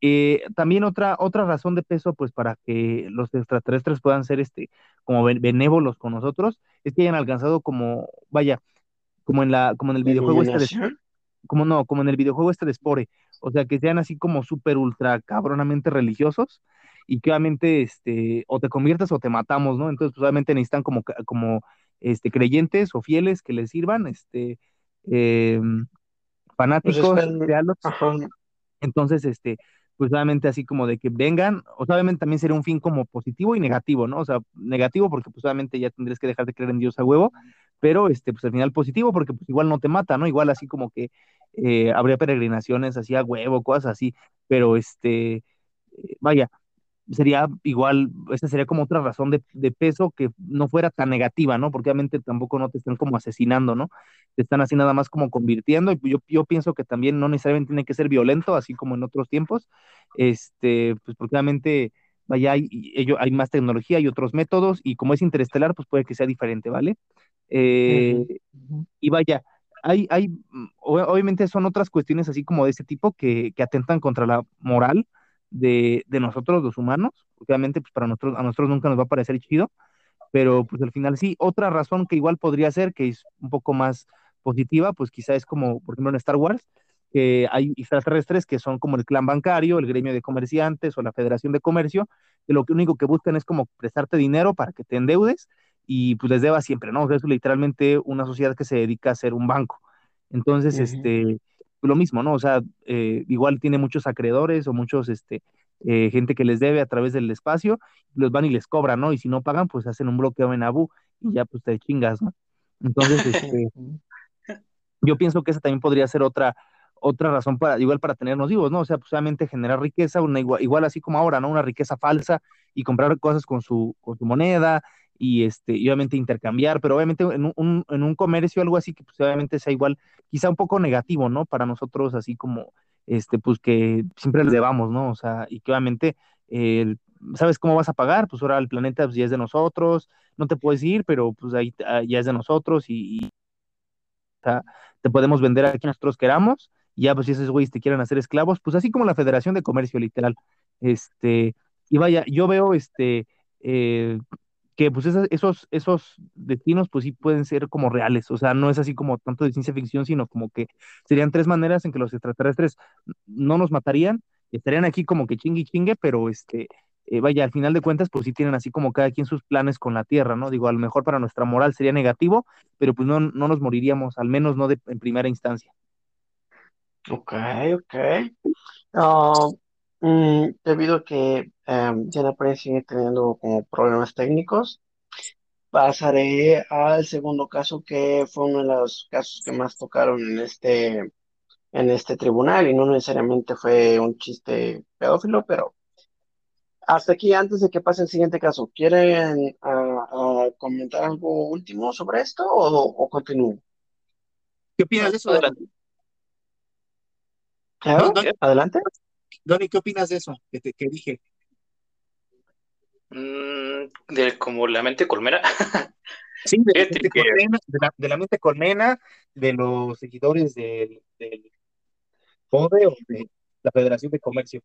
Eh, también otra, otra razón de peso, pues para que los extraterrestres puedan ser este, como benévolos con nosotros, es que hayan alcanzado como, vaya, como en la, como en el videojuego este de, como no, como en el videojuego este de Spore, o sea, que sean así como súper ultra cabronamente religiosos, y que obviamente, este, o te conviertes o te matamos, ¿no? Entonces, pues obviamente necesitan como, como, este, creyentes o fieles que les sirvan, este, eh, fanáticos pues Entonces, este, pues obviamente así como de que vengan, o sea, obviamente también sería un fin como positivo y negativo, ¿no? O sea, negativo porque pues obviamente ya tendrías que dejar de creer en Dios a huevo, pero este, pues al final positivo porque pues igual no te mata, ¿no? Igual así como que eh, habría peregrinaciones así a huevo, cosas así, pero este, eh, vaya, sería igual, esta sería como otra razón de, de, peso que no fuera tan negativa, ¿no? Porque obviamente tampoco no te están como asesinando, ¿no? Te están así nada más como convirtiendo. Y yo, yo pienso que también no necesariamente tiene que ser violento, así como en otros tiempos, este, pues porque obviamente, vaya, hay, ello, hay más tecnología y otros métodos, y como es interestelar, pues puede que sea diferente, ¿vale? Eh, y vaya, hay, hay, mm, obviamente son otras cuestiones así como de ese tipo que, que atentan contra la moral, de, de nosotros los humanos, obviamente pues para nosotros, a nosotros nunca nos va a parecer chido, pero pues al final sí, otra razón que igual podría ser, que es un poco más positiva, pues quizá es como, por ejemplo, en Star Wars, que hay extraterrestres que son como el clan bancario, el gremio de comerciantes o la federación de comercio, que lo único que buscan es como prestarte dinero para que te endeudes y pues les deba siempre, ¿no? es literalmente una sociedad que se dedica a ser un banco. Entonces, este, lo mismo, ¿no? O sea, eh, igual tiene muchos acreedores o muchos, este, eh, gente que les debe a través del espacio, los van y les cobran, ¿no? Y si no pagan, pues hacen un bloqueo en Abu y ya pues te chingas, ¿no? Entonces, este, [LAUGHS] yo pienso que esa también podría ser otra, otra razón para, igual para tenernos vivos, ¿no? O sea, pues solamente generar riqueza, una igual, igual así como ahora, ¿no? Una riqueza falsa y comprar cosas con su, con su moneda, y este, obviamente intercambiar, pero obviamente en un, en un comercio algo así que pues obviamente sea igual, quizá un poco negativo, ¿no? Para nosotros así como, este, pues que siempre le debamos, ¿no? O sea, y que obviamente, ¿sabes cómo vas a pagar? Pues ahora el planeta pues, ya es de nosotros, no te puedes ir, pero pues ahí ah, ya es de nosotros y, te podemos vender a quien nosotros queramos, y ya pues si esos güeyes te quieren hacer esclavos, pues así como la Federación de Comercio literal, este, y vaya, yo veo este, eh, que pues esos, esos destinos pues sí pueden ser como reales, o sea, no es así como tanto de ciencia ficción, sino como que serían tres maneras en que los extraterrestres no nos matarían, estarían aquí como que chingue chingue, pero este, eh, vaya, al final de cuentas pues sí tienen así como cada quien sus planes con la Tierra, ¿no? Digo, a lo mejor para nuestra moral sería negativo, pero pues no, no nos moriríamos, al menos no de, en primera instancia. Ok, ok. Ah, mm, debido a que em, Diana Prince sigue teniendo como problemas técnicos, pasaré al segundo caso que fue uno de los casos que más tocaron en este, en este tribunal y no necesariamente fue un chiste pedófilo, pero hasta aquí antes de que pase el siguiente caso, ¿quieren ah, ah, comentar algo último sobre esto o, o continúo? ¿Qué opinas de eso? Adelante. ¿Eh? No, no. Adelante. Donny, ¿qué opinas de eso que, te- que dije? Mm, de como la mente colmena. Sí, de la, mente colmena, de, la, de la mente colmena, de los seguidores del, del FODE o de la Federación de Comercio.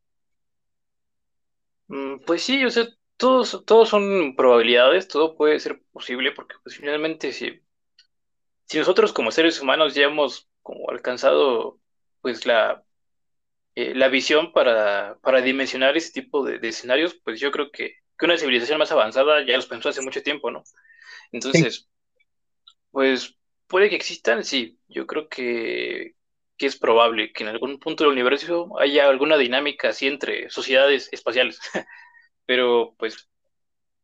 Mm, Pues sí, o sea, todos, todos son probabilidades, todo puede ser posible, porque pues finalmente si, si nosotros como seres humanos ya hemos como alcanzado pues la, eh, la visión para, para dimensionar ese tipo de, de escenarios, pues yo creo que, que una civilización más avanzada ya los pensó hace mucho tiempo, ¿no? Entonces, pues puede que existan, sí, yo creo que, que es probable que en algún punto del universo haya alguna dinámica así entre sociedades espaciales. [LAUGHS] Pero pues,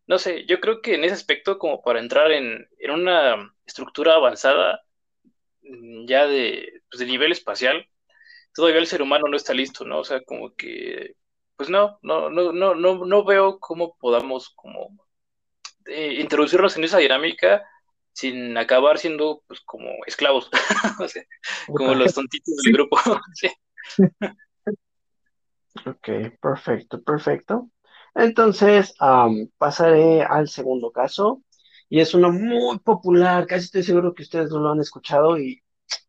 no sé, yo creo que en ese aspecto, como para entrar en, en una estructura avanzada, mm, ya de, pues, de nivel espacial, todavía el ser humano no está listo, ¿no? O sea, como que, pues no, no, no, no, no, no veo cómo podamos como eh, introducirnos en esa dinámica sin acabar siendo pues como esclavos, [LAUGHS] o sea, como los tontitos del grupo. [LAUGHS] Sí. Ok, perfecto, perfecto. Entonces, am, pasaré al segundo caso. Y es uno muy popular, casi estoy seguro que ustedes no lo han escuchado. Y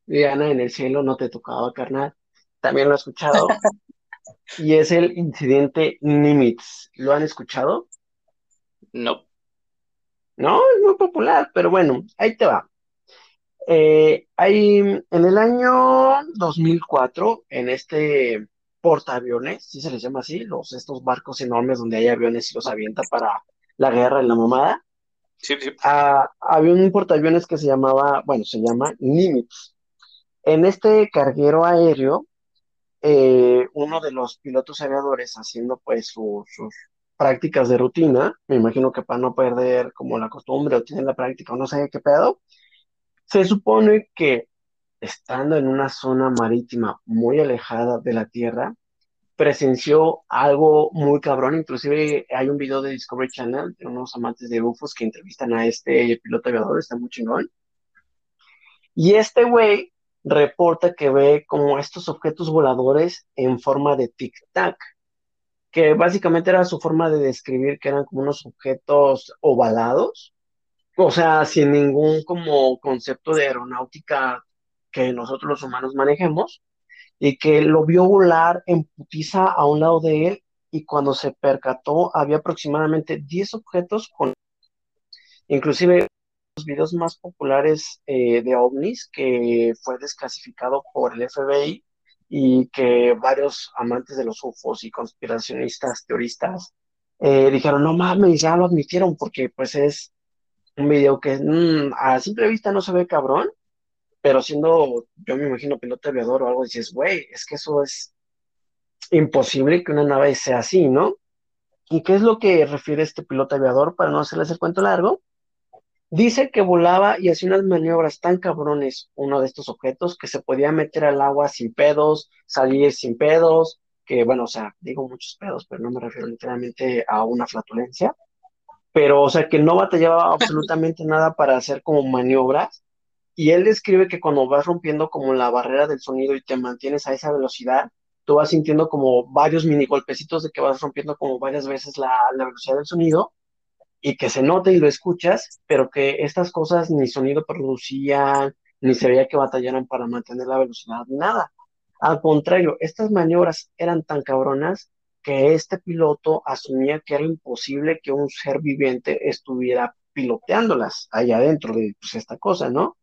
Diana en el cielo no te tocaba, carnal. También lo he escuchado. [LAUGHS] Y es el incidente Nimitz. ¿Lo han escuchado? No, No, es muy popular, pero bueno, ahí te va. Eh, hay, en el año 2004, en este portaaviones, si se les llama así, los, estos barcos enormes donde hay aviones y los avienta para la guerra en la mamada, sí, sí. ah, había un portaaviones que se llamaba, bueno, se llama Nimitz. En este carguero aéreo, eh, uno de los pilotos aviadores haciendo pues su- sus prácticas de rutina, me imagino que para no perder como la costumbre o tienen la práctica o no sé qué pedo, se supone que estando en una zona marítima muy alejada de la Tierra, presenció algo muy cabrón. Inclusive hay un video de Discovery Channel de unos amantes de UFOs que entrevistan a este piloto aviador, está muy chingón. Y este güey reporta que ve como estos objetos voladores en forma de tic-tac, que básicamente era su forma de describir que eran como unos objetos ovalados, o sea, sin ningún como concepto de aeronáutica que nosotros los humanos manejemos, y que lo vio volar en putiza a un lado de él, y cuando se percató había aproximadamente 10 objetos con inclusive los videos más populares eh, de ovnis que fue desclasificado por el FBI y que varios amantes de los UFOs y conspiracionistas, teoristas, eh, dijeron, no mames, ya lo admitieron porque pues es un video que mm, a simple vista no se ve cabrón, pero siendo, yo me imagino piloto aviador o algo, dices, güey, es que eso es imposible que una nave sea así, ¿no? ¿Y qué es lo que refiere este piloto aviador para no hacerles el cuento largo? Dice que volaba y hacía unas maniobras tan cabrones uno de estos objetos que se podía meter al agua sin pedos, salir sin pedos, que bueno, o sea, digo muchos pedos, pero no me refiero literalmente a una flatulencia, pero o sea que no batallaba [LAUGHS] absolutamente nada para hacer como maniobras. Y él describe que cuando vas rompiendo como la barrera del sonido y te mantienes a esa velocidad, tú vas sintiendo como varios mini golpecitos de que vas rompiendo como varias veces la, la velocidad del sonido y que se note y lo escuchas, pero que estas cosas ni sonido producían, ni se veía que batallaran para mantener la velocidad, nada. Al contrario, estas maniobras eran tan cabronas que este piloto asumía que era imposible que un ser viviente estuviera piloteándolas allá adentro de pues, esta cosa, ¿no?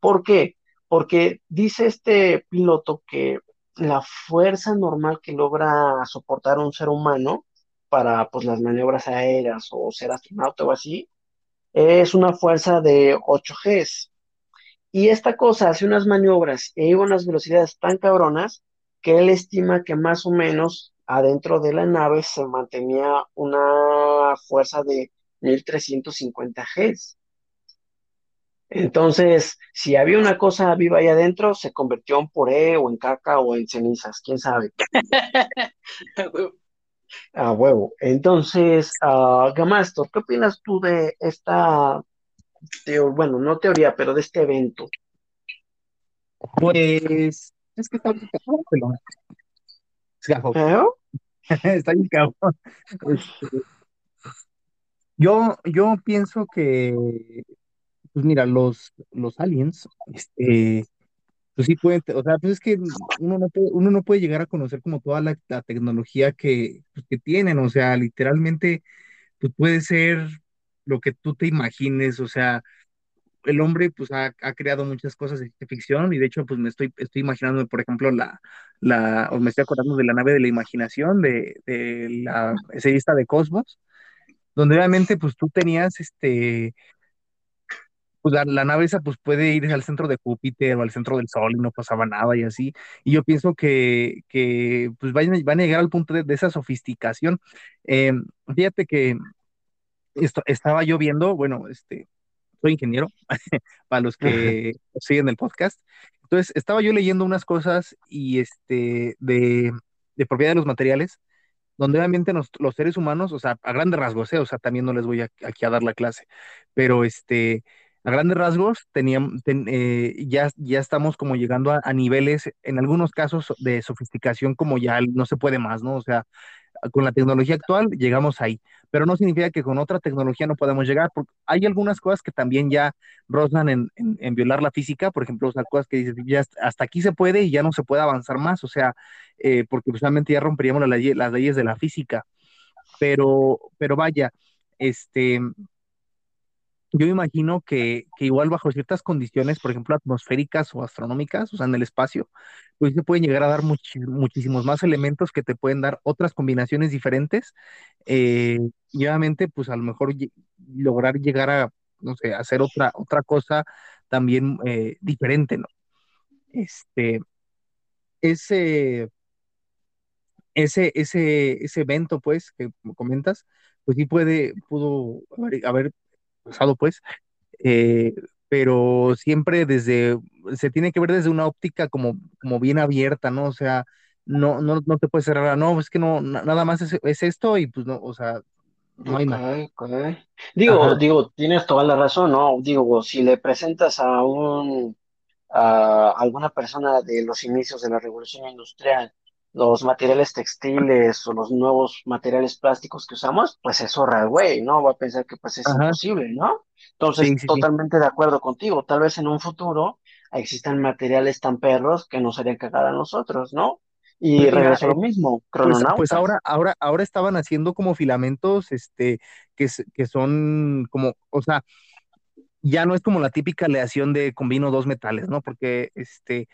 ¿Por qué? Porque dice este piloto que la fuerza normal que logra soportar un ser humano para pues las maniobras aéreas o ser astronauta o así, es una fuerza de 8 Gs. Y esta cosa hace unas maniobras e iba a unas velocidades tan cabronas que él estima que más o menos adentro de la nave se mantenía una fuerza de 1350 Gs. Entonces, si había una cosa viva ahí adentro, se convirtió en puré o en caca o en cenizas, quién sabe. [LAUGHS] A huevo. Entonces, uh, Gamastor, ¿qué opinas tú de esta, bueno, no teoría, pero de este evento? Pues, es que está bien ¿Eh? [LAUGHS] está bien este, yo, yo pienso que pues mira, los, los aliens, este, pues sí pueden, o sea, pues es que uno no puede, uno no puede llegar a conocer como toda la, tecnología que, pues, que tienen, o sea, literalmente, pues puede ser lo que tú te imagines, o sea, el hombre pues ha, creado muchas cosas de ficción y de hecho pues me estoy, estoy imaginando, por ejemplo, la, la, o me estoy acordando de la nave de la imaginación de, de la eseísta de Cosmos, donde obviamente pues tú tenías este pues la, nave esa pues puede ir al centro de Júpiter o al centro del Sol y no pasaba nada y así. Y yo pienso que, que pues van, van a llegar al punto de, esa sofisticación. Em, fíjate que esto, estaba yo viendo, bueno, este, soy ingeniero, [LAUGHS] para los que siguen el podcast. Entonces, estaba yo leyendo unas cosas y este, de, de propiedad de los materiales donde obviamente los, seres humanos, o sea, a grandes rasgos, ¿eh? o sea, también no les voy aquí a dar la clase, pero este, a grandes rasgos, teníamos, eh, ya, ya estamos como llegando a, niveles, en algunos casos, de sofisticación como ya no se puede más, ¿no? O sea, con la tecnología actual llegamos ahí, pero no significa que con otra tecnología no podamos llegar, porque hay algunas cosas que también ya rozan en, en, violar la física, por ejemplo, o cosas que dices, ya hasta aquí se puede y ya no se puede avanzar más, o sea, eh, porque usualmente ya romperíamos las leyes de la física, pero, pero vaya, este, yo imagino que, igual bajo ciertas condiciones, por ejemplo, atmosféricas o astronómicas, o sea, en el espacio, pues se pueden llegar a dar muchísimos más elementos que te pueden dar otras combinaciones diferentes. Eh, y obviamente, pues a lo mejor lograr llegar a, no sé, hacer otra, otra cosa también eh, diferente, ¿no? Este, ese, ese, ese, ese evento, pues, que comentas, pues sí puede, pudo haber pasado, pues, eh, pero siempre desde, se tiene que ver desde una óptica como, como bien abierta, ¿no? O sea, no, no, no te puedes cerrar, no, es que no, nada más es, esto y pues no, o sea, no hay nada. Digo, digo, tienes toda la razón, ¿no? Digo, si le presentas a un, a alguna persona de los inicios de la revolución industrial, los materiales textiles o los nuevos materiales plásticos que usamos, pues es horror, güey, ¿no? Va a pensar que pues es imposible, ¿no? Entonces, totalmente de acuerdo contigo. Tal vez en un futuro existan materiales tan perros que nos harían cagar a nosotros, ¿no? Y pues regreso lo eh, mismo, pues, pues, ahora, ahora, ahora estaban haciendo como filamentos, este, que, que son como, o sea, ya no es como la típica aleación de combino dos metales, ¿no? Porque, este,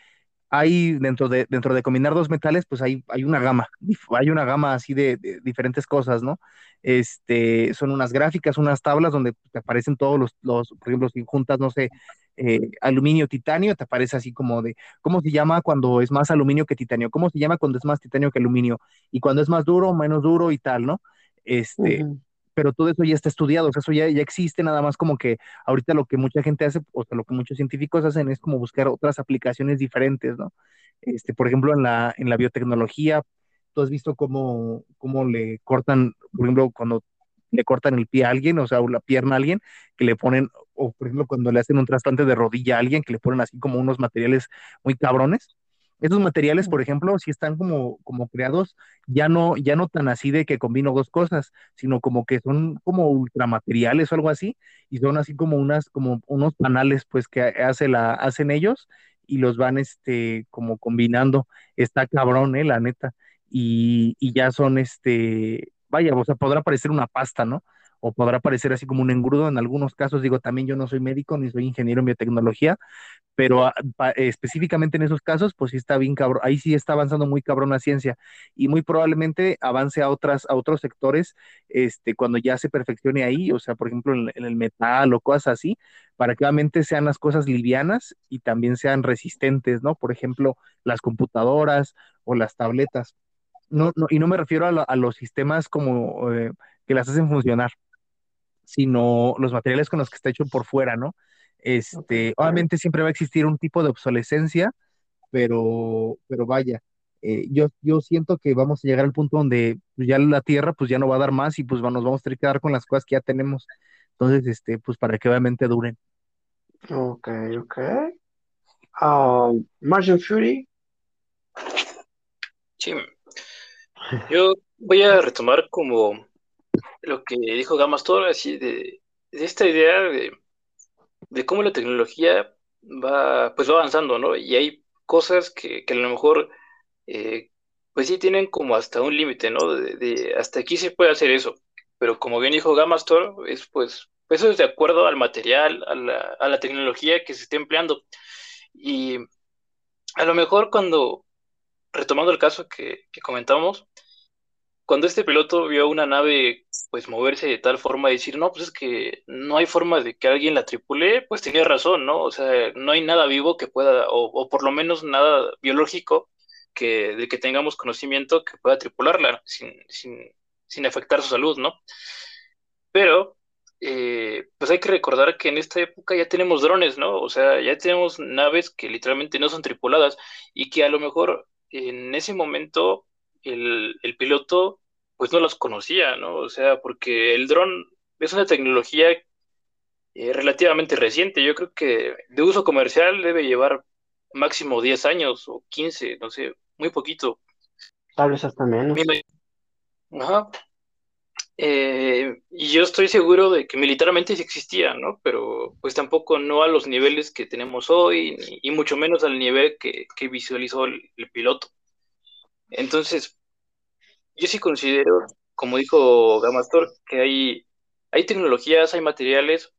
hay dentro de, dentro de combinar dos metales, pues hay, hay una gama, hay una gama así de, diferentes cosas, ¿no? Este, son unas gráficas, unas tablas donde te aparecen todos los, los por ejemplo, si juntas, no sé, eh, aluminio, titanio, te aparece así como de, ¿cómo se llama cuando es más aluminio que titanio? ¿Cómo se llama cuando es más titanio que aluminio? Y cuando es más duro, menos duro y tal, ¿no? Este, pero todo eso ya está estudiado, o sea, eso ya, ya existe, nada más como que ahorita lo que mucha gente hace, o sea, lo que muchos científicos hacen es como buscar otras aplicaciones diferentes, ¿no? Este, por ejemplo, en la, en la biotecnología, tú has visto cómo, cómo le cortan, por ejemplo, cuando le cortan el pie a alguien, o sea, la pierna a alguien, que le ponen, o por ejemplo, cuando le hacen un trasplante de rodilla a alguien, que le ponen así como unos materiales muy cabrones, esos materiales, por ejemplo, si están como, como creados, ya no, ya no tan así de que combino dos cosas, sino como que son como ultramateriales o algo así, y son así como unas, como unos panales, pues, que hace la, hacen ellos y los van, este, como combinando. Está cabrón, eh, la neta. Y, y ya son, este, vaya, o sea, podrá parecer una pasta, ¿no? O podrá parecer así como un engrudo en algunos casos, digo, también yo no soy médico ni soy ingeniero en biotecnología, pero ah, específicamente en esos casos, pues sí está bien cabrón, ahí sí está avanzando muy cabrón la ciencia y muy probablemente avance a otras, a otros sectores, este, cuando ya se perfeccione ahí, o sea, por ejemplo, en, en el metal o cosas así, para que obviamente sean las cosas livianas y también sean resistentes, ¿no? Por ejemplo, las computadoras o las tabletas. No, no, y no me refiero a, a los sistemas como eh, que las hacen funcionar, sino los materiales con los que está hecho por fuera, ¿no? Este, obviamente siempre va a existir un tipo de obsolescencia, pero, pero vaya, eh, yo, yo siento que vamos a llegar al punto donde pues, ya la Tierra pues ya no va a dar más y pues nos vamos a tener que dar con las cosas que ya tenemos. Entonces, este, pues para que obviamente duren. Ok, ok. Um, Martian Fury. Sí. Yo voy a retomar como lo que dijo Gamastor, así de, de esta idea de, de cómo la tecnología va, pues va avanzando, ¿no? Y hay cosas que, que a lo mejor, eh, pues sí tienen como hasta un límite, ¿no? De, de hasta aquí se puede hacer eso. Pero como bien dijo Gamastor, es pues, eso es de acuerdo al material, a la, a la tecnología que se esté empleando. Y a lo mejor cuando, retomando el caso que, que comentamos, cuando este piloto vio una nave pues moverse de tal forma y decir, no, pues es que no hay forma de que alguien la tripule, pues tenía razón, ¿no? O sea, no hay nada vivo que pueda, o, por lo menos nada biológico que, de que tengamos conocimiento que pueda tripularla sin, sin, sin afectar su salud, ¿no? Pero, eh, pues hay que recordar que en esta época ya tenemos drones, ¿no? O sea, ya tenemos naves que literalmente no son tripuladas y que a lo mejor en ese momento el, el piloto pues no los conocía, ¿no? O sea, porque el dron es una tecnología eh, relativamente reciente. Yo creo que de uso comercial debe llevar máximo 10 años o 15, no sé, muy poquito. Tal vez hasta menos. Ajá. Eh, y yo estoy seguro de que militarmente sí existía, ¿no? Pero pues tampoco no a los niveles que tenemos hoy, ni, y mucho menos al nivel que, que visualizó el, el piloto. Entonces, yo sí considero, como dijo Gamastor, que hay, hay tecnologías, hay materiales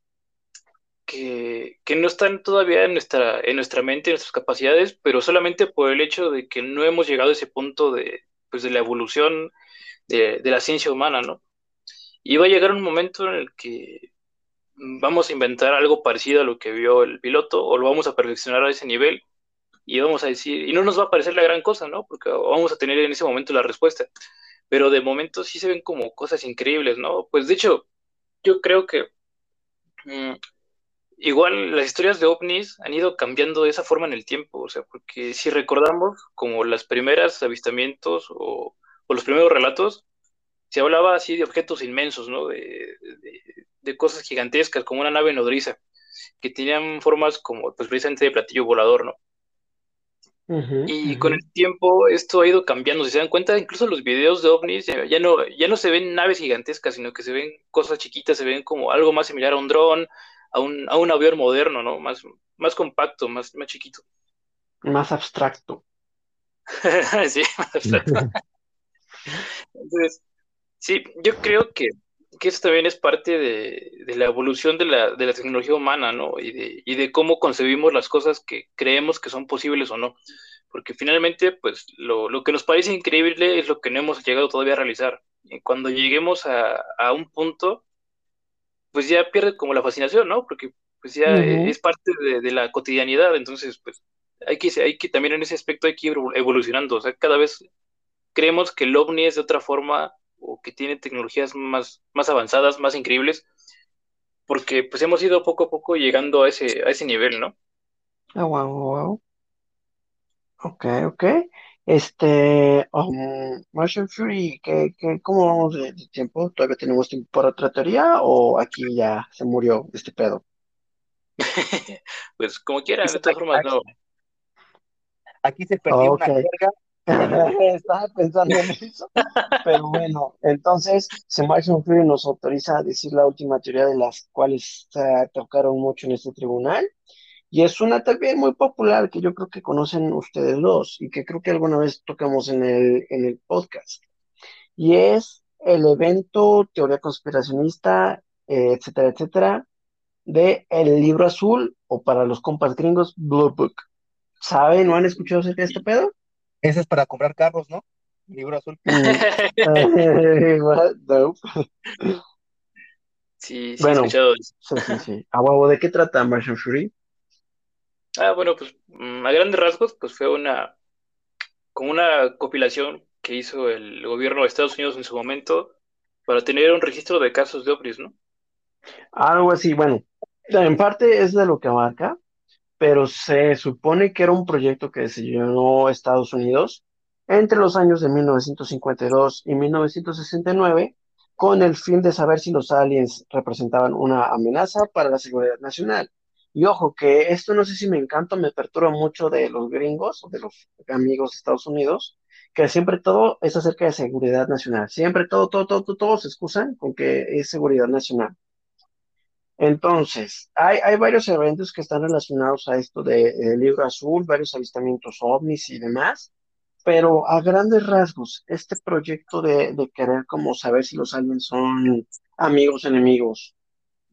que, que, no están todavía en nuestra, en nuestra mente, en nuestras capacidades, pero solamente por el hecho de que no hemos llegado a ese punto de, pues, de la evolución de, de la ciencia humana, ¿no? Y va a llegar un momento en el que vamos a inventar algo parecido a lo que vio el piloto o lo vamos a perfeccionar a ese nivel y vamos a decir, y no nos va a parecer la gran cosa, ¿no? Porque vamos a tener en ese momento la respuesta. Pero de momento sí se ven como cosas increíbles, ¿no? Pues de hecho, yo creo que mmm, igual las historias de ovnis han ido cambiando de esa forma en el tiempo, o sea, porque si recordamos como las primeras avistamientos o, o los primeros relatos, se hablaba así de objetos inmensos, ¿no? De, de, de, cosas gigantescas, como una nave nodriza, que tenían formas como, pues precisamente de platillo volador, ¿no? Uh -huh, y uh -huh. con el tiempo esto ha ido cambiando, si se dan cuenta, incluso los videos de ovnis ya, ya, no, ya no se ven naves gigantescas, sino que se ven cosas chiquitas, se ven como algo más similar a un dron, a un, a un avión moderno, ¿no? Más, más compacto, más, más chiquito. Más abstracto. [LAUGHS] sí, más abstracto. [LAUGHS] Entonces, sí, yo creo que, que eso también es parte de, de la evolución de la, de la, tecnología humana, ¿no? Y de, y de, cómo concebimos las cosas que creemos que son posibles o no. Porque finalmente, pues, lo, lo, que nos parece increíble es lo que no hemos llegado todavía a realizar. Y cuando lleguemos a, a un punto, pues ya pierde como la fascinación, ¿no? Porque pues ya uh -huh. es parte de, de, la cotidianidad, entonces, pues, hay que, hay que también en ese aspecto hay que ir evolucionando, o sea, cada vez creemos que el ovni es de otra forma o que tiene tecnologías más, más avanzadas, más increíbles, porque pues hemos ido poco a poco llegando a ese, a ese nivel, ¿no? Ah, oh, wow, wow. Ok, ok. Este, um, Martian Fury, ¿qué, qué, ¿cómo vamos de, de, tiempo? ¿Todavía tenemos tiempo para otra teoría o aquí ya se murió este pedo? [LAUGHS] pues como quieran, de todas formas, no. Aquí se perdió okay. una carga [LAUGHS] Estaba pensando en eso. Pero bueno, entonces, Sebastian Fury nos autoriza a decir la última teoría de las cuales se tocaron mucho en este tribunal. Y es una también muy popular que yo creo que conocen ustedes dos y que creo que alguna vez tocamos en el, en el podcast. Y es el evento, teoría conspiracionista, eh, etcétera, etcétera, de El Libro Azul, o para los compas gringos, Blue Book. ¿Saben o han escuchado acerca este pedo? Ese es para comprar carros, ¿no? Libro azul. [LAUGHS] Sí, sí, he Bueno. escuchado eso. Sí, sí, sí. A huevo, ¿de qué trata Martian Fury? Ah, bueno, pues mm, a grandes rasgos, pues fue una, como una compilación que hizo el gobierno de Estados Unidos en su momento para tener un registro de casos de ovnis, ¿no? Algo así, bueno, en parte es de lo que abarca, pero se supone que era un proyecto que desarrolló Estados Unidos entre los años de 1952 y 1969 con el fin de saber si los aliens representaban una amenaza para la seguridad nacional. Y ojo, que esto no sé si me encanta me perturba mucho de los gringos o de los amigos de Estados Unidos, que siempre todo es acerca de seguridad nacional. Siempre todo, todo, todo, todo, todos se excusan con que es seguridad nacional. Entonces, hay, hay varios eventos que están relacionados a esto de, del libro azul, varios avistamientos ovnis y demás, pero a grandes rasgos, este proyecto de, de querer como saber si los aliens son amigos enemigos,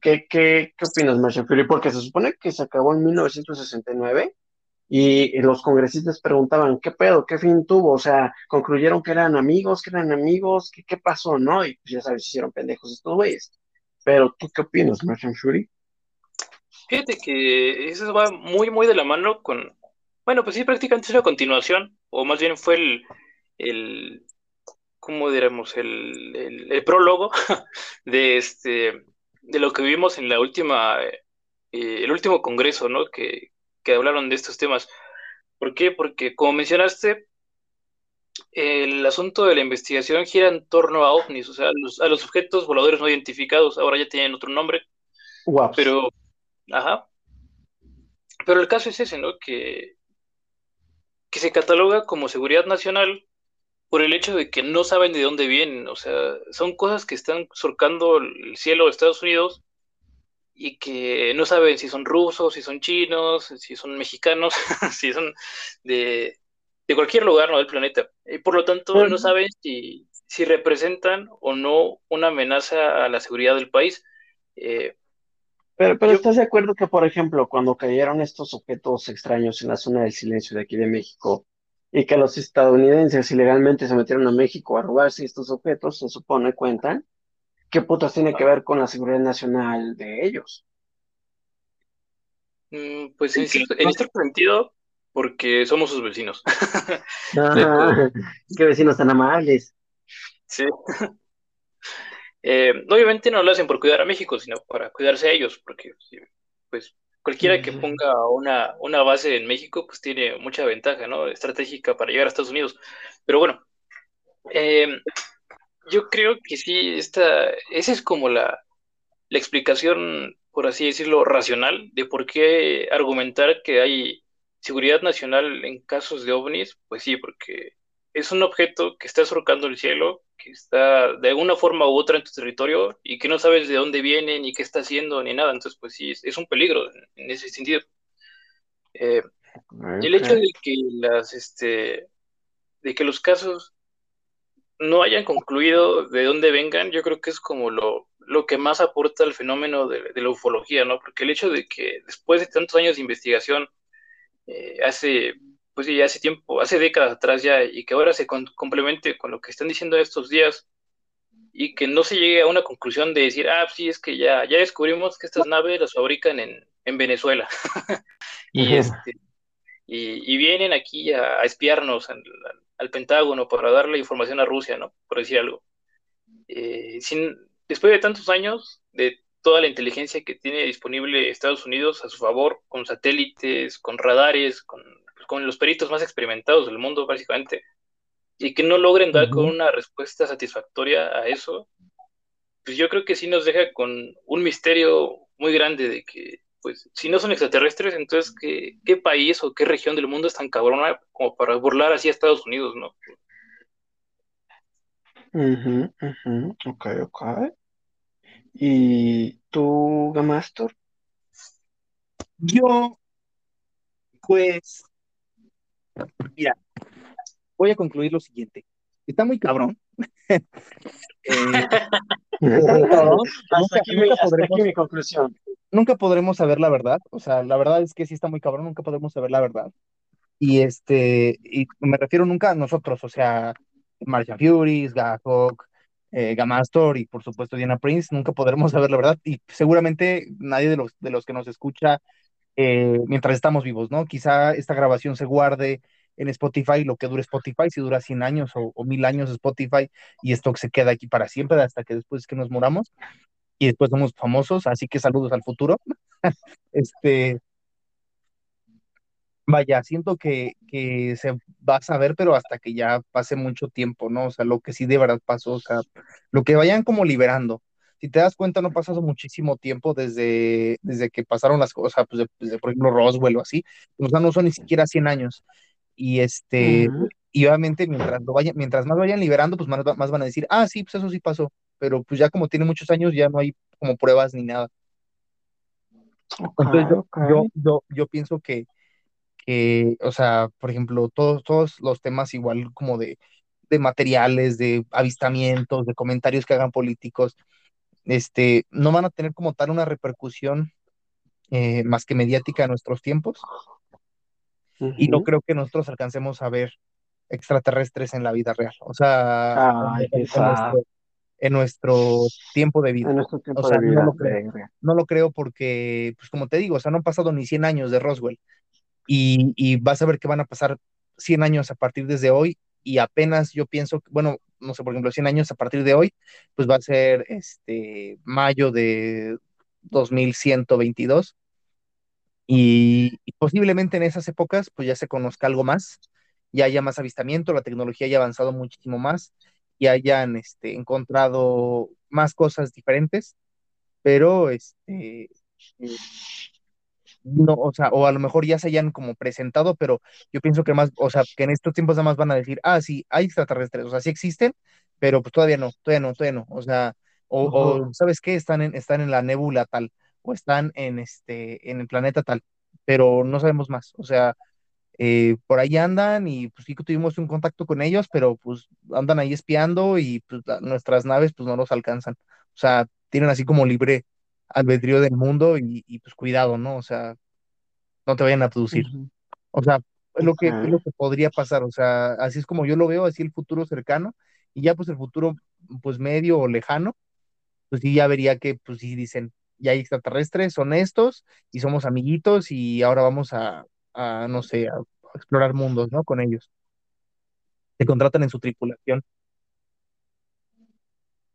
¿qué, qué, qué opinas, Marshall Fury? Porque se supone que se acabó en 1969 y, y los congresistas preguntaban, ¿qué pedo? ¿Qué fin tuvo? O sea, concluyeron que eran amigos, que eran amigos, ¿qué, qué pasó? ¿No? Y pues ya sabes, hicieron pendejos estos güeyes. Pero, ¿tú qué opinas, Martian Fury? Fíjate que eso va muy, muy de la mano con, bueno, pues sí, prácticamente es una continuación, o más bien fue el, el ¿cómo diremos? El, el, el prólogo [LAUGHS] de este, de lo que vimos en la última, eh, el último congreso, ¿no? Que, que hablaron de estos temas. ¿Por qué? Porque, como mencionaste, el asunto de la investigación gira en torno a ovnis, o sea, a los, a los objetos voladores no identificados, ahora ya tienen otro nombre, pero, ajá, pero el caso es ese, ¿no? Que, que se cataloga como seguridad nacional por el hecho de que no saben de dónde vienen, o sea, son cosas que están surcando el cielo de Estados Unidos y que no saben si son rusos, si son chinos, si son mexicanos, [LAUGHS] si son de, de cualquier lugar ¿no? del planeta. Y por lo tanto, no saben si, si representan o no una amenaza a la seguridad del país. Eh, Pero, pero Yo- ¿estás de acuerdo que, por ejemplo, cuando cayeron estos objetos extraños en la zona del silencio de aquí de México y que los estadounidenses ilegalmente se metieron a México a robarse estos objetos, se supone, cuentan, ¿qué putas tiene que ver con la seguridad nacional de ellos? mm, pues en cierto, en cierto sentido, porque somos sus vecinos. [LAUGHS] Ah, qué vecinos tan amables. Sí. [LAUGHS] Eh, obviamente no lo hacen por cuidar a México, sino para cuidarse a ellos, porque pues cualquiera que ponga una, una base en México, pues tiene mucha ventaja, ¿no? Estratégica para llegar a Estados Unidos. Pero bueno, eh, yo creo que sí, esta, esa es como la, la explicación, por así decirlo, racional de por qué argumentar que hay seguridad nacional en casos de ovnis. Pues sí, porque es un objeto que está surcando el cielo, que está de alguna forma u otra en tu territorio y que no sabes de dónde viene, ni qué está haciendo, ni nada. Entonces, pues sí, es, es un peligro en, ese sentido. Eh, el hecho de que las, este, de que los casos no hayan concluido de dónde vengan, yo creo que es como lo, lo que más aporta al fenómeno de, de la ufología, ¿no? Porque el hecho de que después de tantos años de investigación, eh, hace, pues sí, hace tiempo, hace décadas atrás ya, y que ahora se con- complemente con lo que están diciendo estos días, y que no se llegue a una conclusión de decir, ah, sí, es que ya, ya descubrimos que estas naves las fabrican en, en Venezuela. [LAUGHS] y, este, y, y vienen aquí a, a espiarnos al Pentágono para darle información a Rusia, ¿no? Por decir algo. Eh, sin, después de tantos años, de toda la inteligencia que tiene disponible Estados Unidos a su favor, con satélites, con radares, con, con los peritos más experimentados del mundo, básicamente, y que no logren dar con una respuesta satisfactoria a eso, pues yo creo que sí nos deja con un misterio muy grande de que, pues, si no son extraterrestres, entonces, ¿qué, qué país o qué región del mundo es tan cabrona como para burlar así a Estados Unidos, ¿no? Ujú, ujú, Ok, ok. ¿Y tú, Gamastor? Yo, pues, mira, voy a concluir lo siguiente. Está muy cabrón [LAUGHS] Eh, [LAUGHS] hasta, aquí, mi, hasta podremos, aquí mi conclusión. Nunca podremos saber la verdad, o sea, la verdad es que sí está muy cabrón, nunca podremos saber la verdad. Y este, y me refiero nunca a nosotros, o sea, Marcia Furies, Gahawk, eh, Gamastor y por supuesto Diana Prince, nunca podremos [LAUGHS] saber la verdad y seguramente nadie de los, de los que nos escucha eh, mientras estamos vivos, ¿no? Quizá esta grabación se guarde en Spotify lo que dure Spotify, si dura 100 años o, o mil años Spotify y esto se queda aquí para siempre hasta que después que nos moramos y después somos famosos, así que saludos al futuro. [LAUGHS] este, vaya, siento que, que se va a saber, pero hasta que ya pase mucho tiempo, ¿no? O sea, lo que sí de verdad pasó, o sea, lo que vayan como liberando. Si te das cuenta, no pasado muchísimo tiempo desde, desde que pasaron las cosas, pues, de, por ejemplo, Roswell o así, o sea, no son ni siquiera 100 años. Y este, y obviamente mientras, lo vayan, mientras más vayan liberando, pues más, más van a decir, ah, sí, pues eso sí pasó, pero pues ya como tiene muchos años, ya no hay como pruebas ni nada. Entonces yo, yo, yo pienso que, que, o sea, por ejemplo, todos, todos los temas igual como de, de materiales, de avistamientos, de comentarios que hagan políticos, este, no van a tener como tal una repercusión eh, más que mediática en nuestros tiempos. Y no creo que nosotros alcancemos a ver extraterrestres en la vida real. O sea, en, nuestro, tiempo de vida. o sea, no, lo creo, no lo creo porque, pues como te digo, o sea, no han pasado ni 100 años de Roswell y, vas a ver que van a pasar 100 años a partir desde hoy y apenas yo pienso, bueno, no sé, por ejemplo, 100 años a partir de hoy, pues va a ser este mayo de 2122 y, y posiblemente en esas épocas pues ya se conozca algo más, ya haya más avistamiento, la tecnología haya avanzado muchísimo más y hayan este, encontrado más cosas diferentes, pero este, no, o sea, o a lo mejor ya se hayan como presentado, pero yo pienso que más, o sea, que en estos tiempos nada más van a decir, ah, sí, hay extraterrestres, o sea, sí existen, pero pues todavía no, todavía no, todavía no, o sea, o, ¿sabes qué? Están en, están en la nébula tal, o están en este, en el planeta tal, pero no sabemos más, o sea, eh, por ahí andan y pues sí que tuvimos un contacto con ellos, pero pues andan ahí espiando y pues nuestras naves pues no los alcanzan, o sea, tienen así como libre albedrío del mundo y, pues cuidado, ¿no? O sea, no te vayan a producir. O sea, es lo que, es lo que podría pasar, o sea, así es como yo lo veo, así el futuro cercano, y ya pues el futuro pues medio o lejano, pues sí ya vería que pues sí dicen, ya hay extraterrestres, son estos, y somos amiguitos, y ahora vamos a, a no sé, a, explorar mundos, ¿no? Con ellos. Se contratan en su tripulación.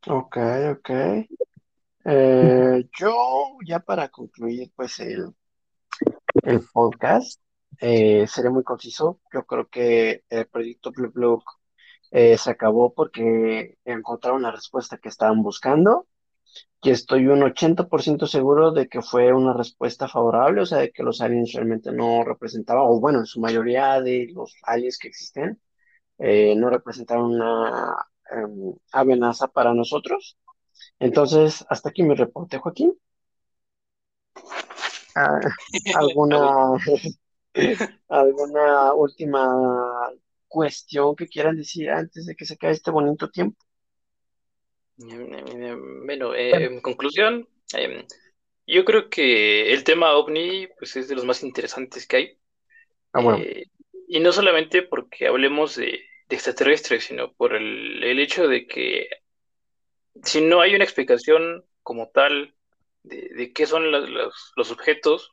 Ok, ok. Eh, yo, ya para concluir, pues el, el podcast, eh, seré muy conciso. Yo creo que el proyecto Blue Blue eh, se acabó porque encontraron la respuesta que estaban buscando. Y estoy un 80% seguro de que fue una respuesta favorable, o sea, de que los aliens realmente no representaban, o bueno, en su mayoría de los aliens que existen, no representaron una em, amenaza para nosotros. Entonces, hasta aquí mi reporte, Joaquín. Ah, [LAUGHS] ¿Alguna, ¿Alguna última cuestión que quieran decir antes de que se acabe este bonito tiempo? Bueno, eh, en conclusión, em, yo creo que el tema ovni pues, es de los más interesantes que hay. Ah, bueno. Eh, y no solamente porque hablemos de, extraterrestres, sino por el, el, hecho de que si no hay una explicación como tal de, qué son los, objetos,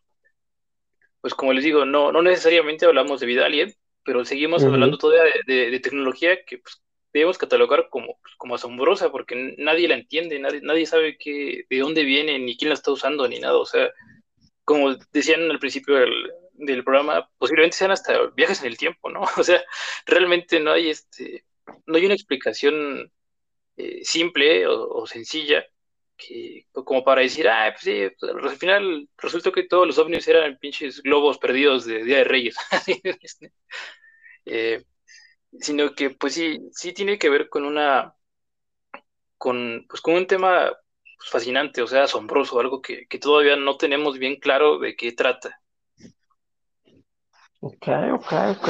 pues como les digo, no, no necesariamente hablamos de vida alien, pero seguimos hablando todavía de, tecnología que pues, debemos catalogar como, pues, como asombrosa, porque nadie la entiende, nadie, nadie sabe qué, de dónde viene, ni quién la está usando, ni nada. O sea, como decían al principio del, del programa, posiblemente sean hasta viajes en el tiempo, ¿no? [LAUGHS] O sea, realmente no hay este, no hay una explicación eh, simple o, sencilla, que, como para decir, ah, pues sí, pues, al final resultó que todos los ovnis eran pinches globos perdidos de Día de Reyes. [LAUGHS] Eh, sino que pues sí, sí tiene que ver con una, con, pues, con un tema pues, fascinante, o sea, asombroso, algo que, que todavía no tenemos bien claro de qué trata. Ok, ok, ok.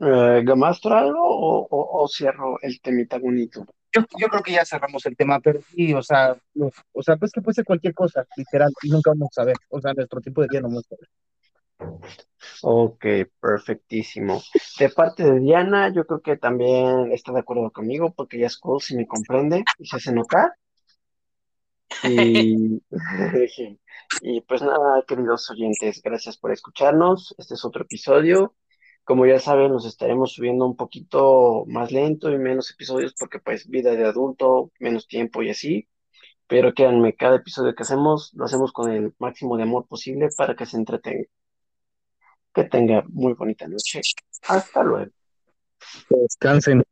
Eh, ¿Gamastro algo o, o- o cierro el temita bonito? Yo, yo creo que ya cerramos el tema, pero sí, o sea, los- o sea, pues que puede ser cualquier cosa, literal, y nunca vamos a saber. O sea, nuestro tiempo de día no vamos a saber. Ok, perfectísimo. De parte de Diana, yo creo que también está de acuerdo conmigo porque ya es cool si me comprende y se hace notar. Y, [LAUGHS] y pues nada, queridos oyentes, gracias por escucharnos. Este es otro episodio. Como ya saben, nos estaremos subiendo un poquito más lento y menos episodios porque pues vida de adulto, menos tiempo y así. Pero créanme, cada episodio que hacemos lo hacemos con el máximo de amor posible para que se entretenga. Que tenga muy bonita noche. Hasta luego. Descansen.